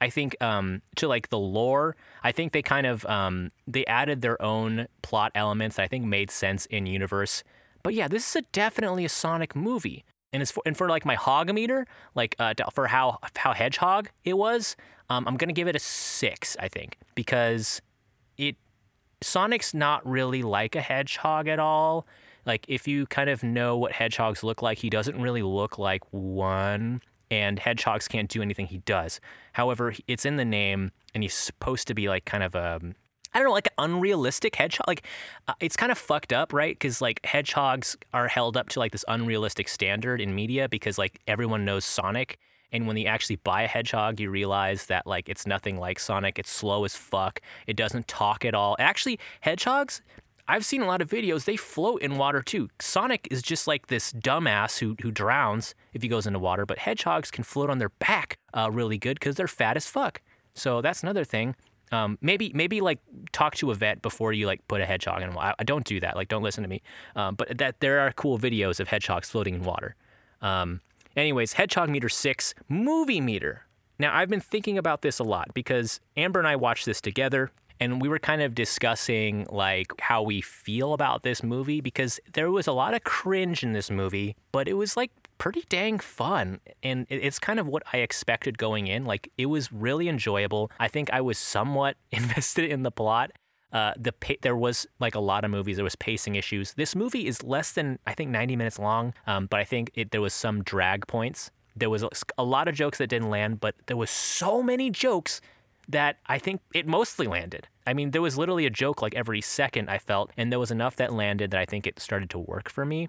I think um, to like the lore. I think they kind of um, they added their own plot elements that I think made sense in universe. But yeah, this is a, definitely a Sonic movie and it's for, and for like my hog meter, like uh, for how how hedgehog it was, um, I'm gonna give it a six, I think, because it Sonic's not really like a hedgehog at all. Like if you kind of know what hedgehogs look like, he doesn't really look like one. And hedgehogs can't do anything he does. However, it's in the name, and he's supposed to be like kind of a I don't know, like unrealistic hedgehog. Like uh, it's kind of fucked up, right? Because like hedgehogs are held up to like this unrealistic standard in media because like everyone knows Sonic. And when you actually buy a hedgehog, you realize that like it's nothing like Sonic. It's slow as fuck. It doesn't talk at all. Actually, hedgehogs, I've seen a lot of videos. They float in water too. Sonic is just like this dumbass who who drowns if he goes into water, but hedgehogs can float on their back uh, really good because they're fat as fuck. So that's another thing. Um, maybe maybe like talk to a vet before you like put a hedgehog in. I, I don't do that. Like don't listen to me. Um, but that there are cool videos of hedgehogs floating in water. Um, anyways, hedgehog meter six movie meter. Now I've been thinking about this a lot because Amber and I watched this together and we were kind of discussing like how we feel about this movie because there was a lot of cringe in this movie, but it was like pretty dang fun. And it's kind of what I expected going in. Like, it was really enjoyable. I think I was somewhat [laughs] invested in the plot. Uh, the pa- there was like a lot of movies there was pacing issues this movie is less than i think 90 minutes long um, but i think it, there was some drag points there was a lot of jokes that didn't land but there was so many jokes that i think it mostly landed i mean there was literally a joke like every second i felt and there was enough that landed that i think it started to work for me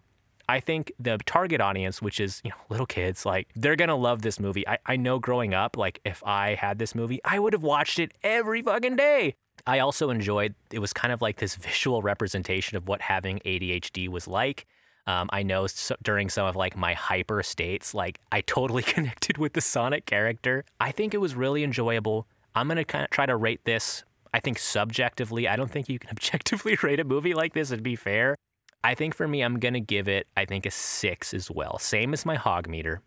I think the target audience, which is, you know, [laughs] little kids, like they're gonna love this movie. I, I know growing up, like if I had this movie, I would have watched it every fucking day. I also enjoyed it was kind of like this [laughs] visual representation of what having ADHD was like. Um, I know so, during some of like my hyper states, like I totally [laughs] connected with the Sonic character. I think it was really enjoyable. I'm gonna kind of try to rate this. I think subjectively, I don't think you can objectively rate a movie like this and be fair. I think for me, I'm going to give it, I think, a six as well. Same as my hog meter.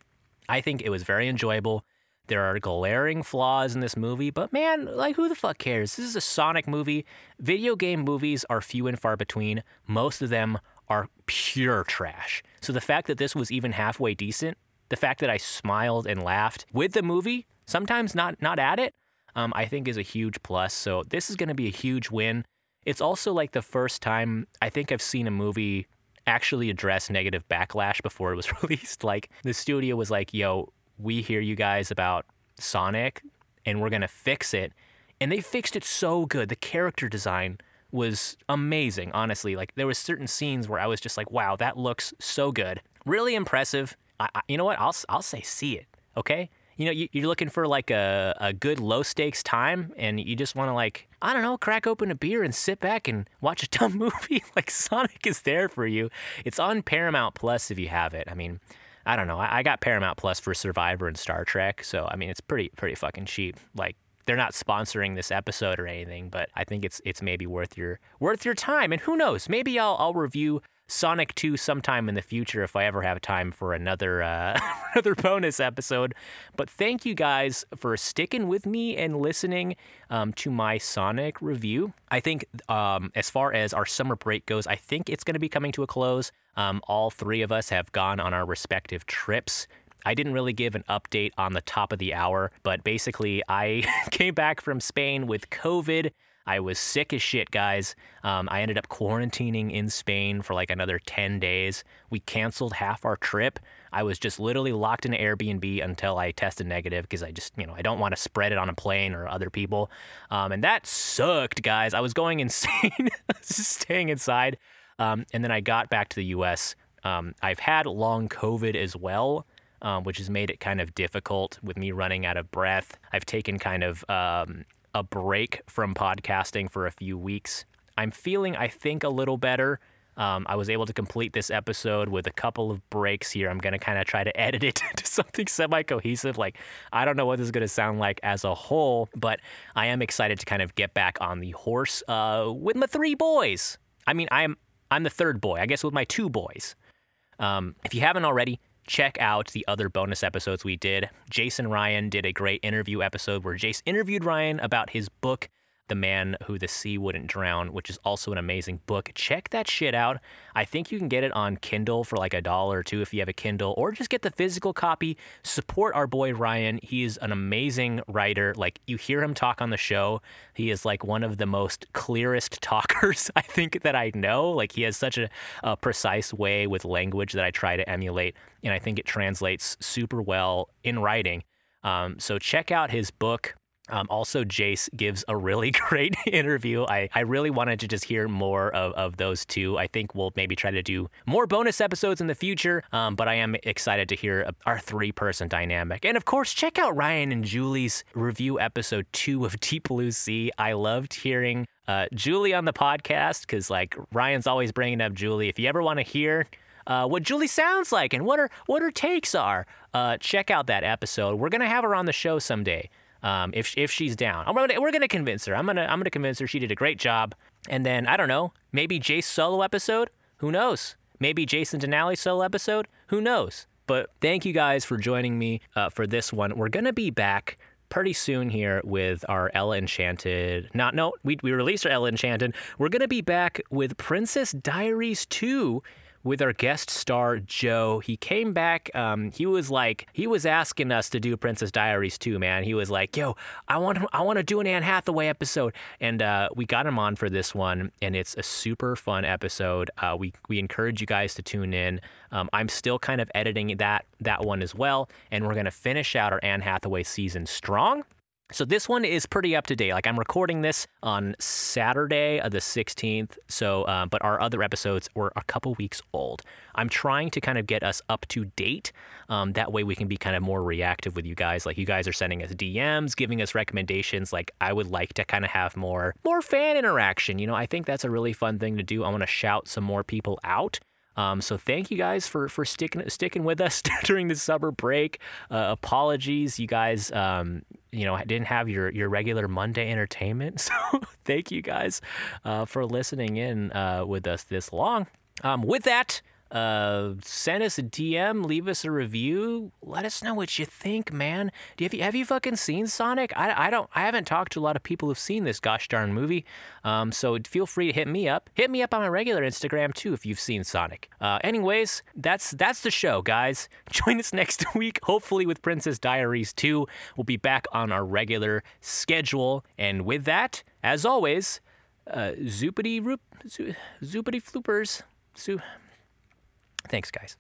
I think it was very enjoyable. There are glaring flaws in this movie, but man, like, who the fuck cares? This is a Sonic movie. Video game movies are few and far between. Most of them are pure trash. So the fact that this was even halfway decent, the fact that I smiled and laughed with the movie, sometimes not not at it, um, I think is a huge plus. So this is going to be a huge win. It's also like the first time I think I've seen a movie actually address negative backlash before it was [laughs] released. Like the studio was like, yo, we hear you guys about Sonic and we're going to fix it. And they fixed it so good. The character design was amazing, honestly. Like there was certain scenes where I was just like, wow, that looks so good. Really impressive. I, I, you know what? I'll, I'll say see it, okay? you know, you, are looking for like a, a good low stakes time and you just want to like, I don't know, crack open a beer and sit back and watch a [laughs] dumb movie, like Sonic is there for you. It's on Paramount Plus if you have it. I mean, I don't know. I, got Paramount Plus for Survivor and Star Trek, so I mean, it's pretty pretty fucking cheap. Like they're not sponsoring this episode or anything, but I think it's it's maybe worth your worth your time. And who knows? Maybe I'll I'll review Sonic 2 sometime in the future if I ever have time for another uh, [laughs] another bonus episode. But thank you guys for sticking with me and listening um, to my Sonic review. I think um, as far as our summer break goes, I think it's going to be coming to a close. Um, all three of us have gone on our respective trips. I didn't really give an update on the top of the hour, but basically, I [laughs] came back from Spain with COVID. I was sick as shit, guys. Um, I ended up quarantining in Spain for like another 10 days. We canceled half our trip. I was just literally locked in an Airbnb until I tested negative because I just, you know, I don't want to spread it on a plane or other people. Um, and that sucked, guys. I was going [laughs] insane, just staying inside. Um, and then I got back to the US. Um, I've had long COVID as well. Um, which has made it kind of difficult with me running out of breath. I've taken kind of um, a break from podcasting for a few weeks. I'm feeling, I think, a little better. Um, I was able to complete this episode with a couple of breaks here. I'm going to kind of try to [laughs] edit it to something semi cohesive. Like, I don't know what this is going to sound like as a whole, but I am excited to kind of get back on the horse uh, with my three boys. I mean, I'm, I'm the third boy, I guess, with my two boys. Um, if you haven't already, check out the other bonus episodes we did. Jace and Ryan did a great interview episode where Jace interviewed Ryan about his book, the Man Who the Sea Wouldn't Drown, which is also an amazing book. Check that shit out. I think you can get it on Kindle for like a dollar or two if you have a Kindle, or just get the physical copy. Support our boy Ryan. He is an amazing writer. Like you hear him talk on the show, he is like one of the most clearest [laughs] talkers I think that I know. Like he has such a, a precise way with language that I try to emulate, and I think it translates super well in writing. Um, so check out his book. Um, also, Jace gives a really [laughs] great interview. I, I really wanted to just hear more of, of those two. I think we'll maybe try to do more bonus episodes in the future, um, but I am excited to hear our three person dynamic. And of course, check out Ryan and Julie's review episode two of Deep Blue Sea. I loved hearing uh, Julie on the podcast because, like, Ryan's always bringing up Julie. If you ever want to hear, uh, what Julie sounds like and what her what her takes are. Uh, check out that episode. We're gonna have her on the show someday um, if if she's down. Gonna, we're gonna convince her. I'm gonna I'm gonna convince her she did a great job. And then I don't know, maybe Jace solo episode. Who knows? Maybe Jason Denali solo episode. Who knows? But thank you guys for joining me uh, for this one. We're gonna be back pretty soon here with our Ella Enchanted. Not no, we we released our Ella Enchanted. We're gonna be back with Princess Diaries 2 with our guest star Joe. He came back. Um, he was like, he was asking us to do Princess Diaries too, man. He was like, "Yo, I want, I want to do an Anne Hathaway episode," and uh, we got him on for this one, and it's a super fun episode. Uh, we we encourage you guys to tune in. Um, I'm still kind of editing that that one as well, and we're gonna finish out our Anne Hathaway season strong. So this one is pretty up to date. Like I'm recording this on Saturday of the 16th. So, uh, but our other episodes were a couple weeks old. I'm trying to kind of get us up to date. Um, that way we can be kind of more reactive with you guys. Like you guys are sending us DMs, giving us recommendations. Like I would like to kind of have more more fan interaction. You know, I think that's a really fun thing to do. I want to shout some more people out. Um, so thank you guys for for sticking sticking with us [laughs] during the summer break. Uh, apologies, you guys. Um, you know, didn't have your your regular Monday entertainment. [laughs] So thank you guys uh, for listening in uh, with us this long. Um, with that, uh, send us a DM, leave us a review, let us know what you think, man. Do you, have you have you fucking seen Sonic? I, I don't I haven't talked to a lot of people who've seen this gosh darn movie. Um, so feel free to hit me up. Hit me up on my regular Instagram too if you've seen Sonic. Uh, anyways, that's that's the show, guys. [laughs] Join us next [laughs] week, hopefully with Princess Diaries 2. We'll be back on our regular schedule. And with that, as always, uh, zoopity roop, zoopity floopers. Zo- Thanks, guys.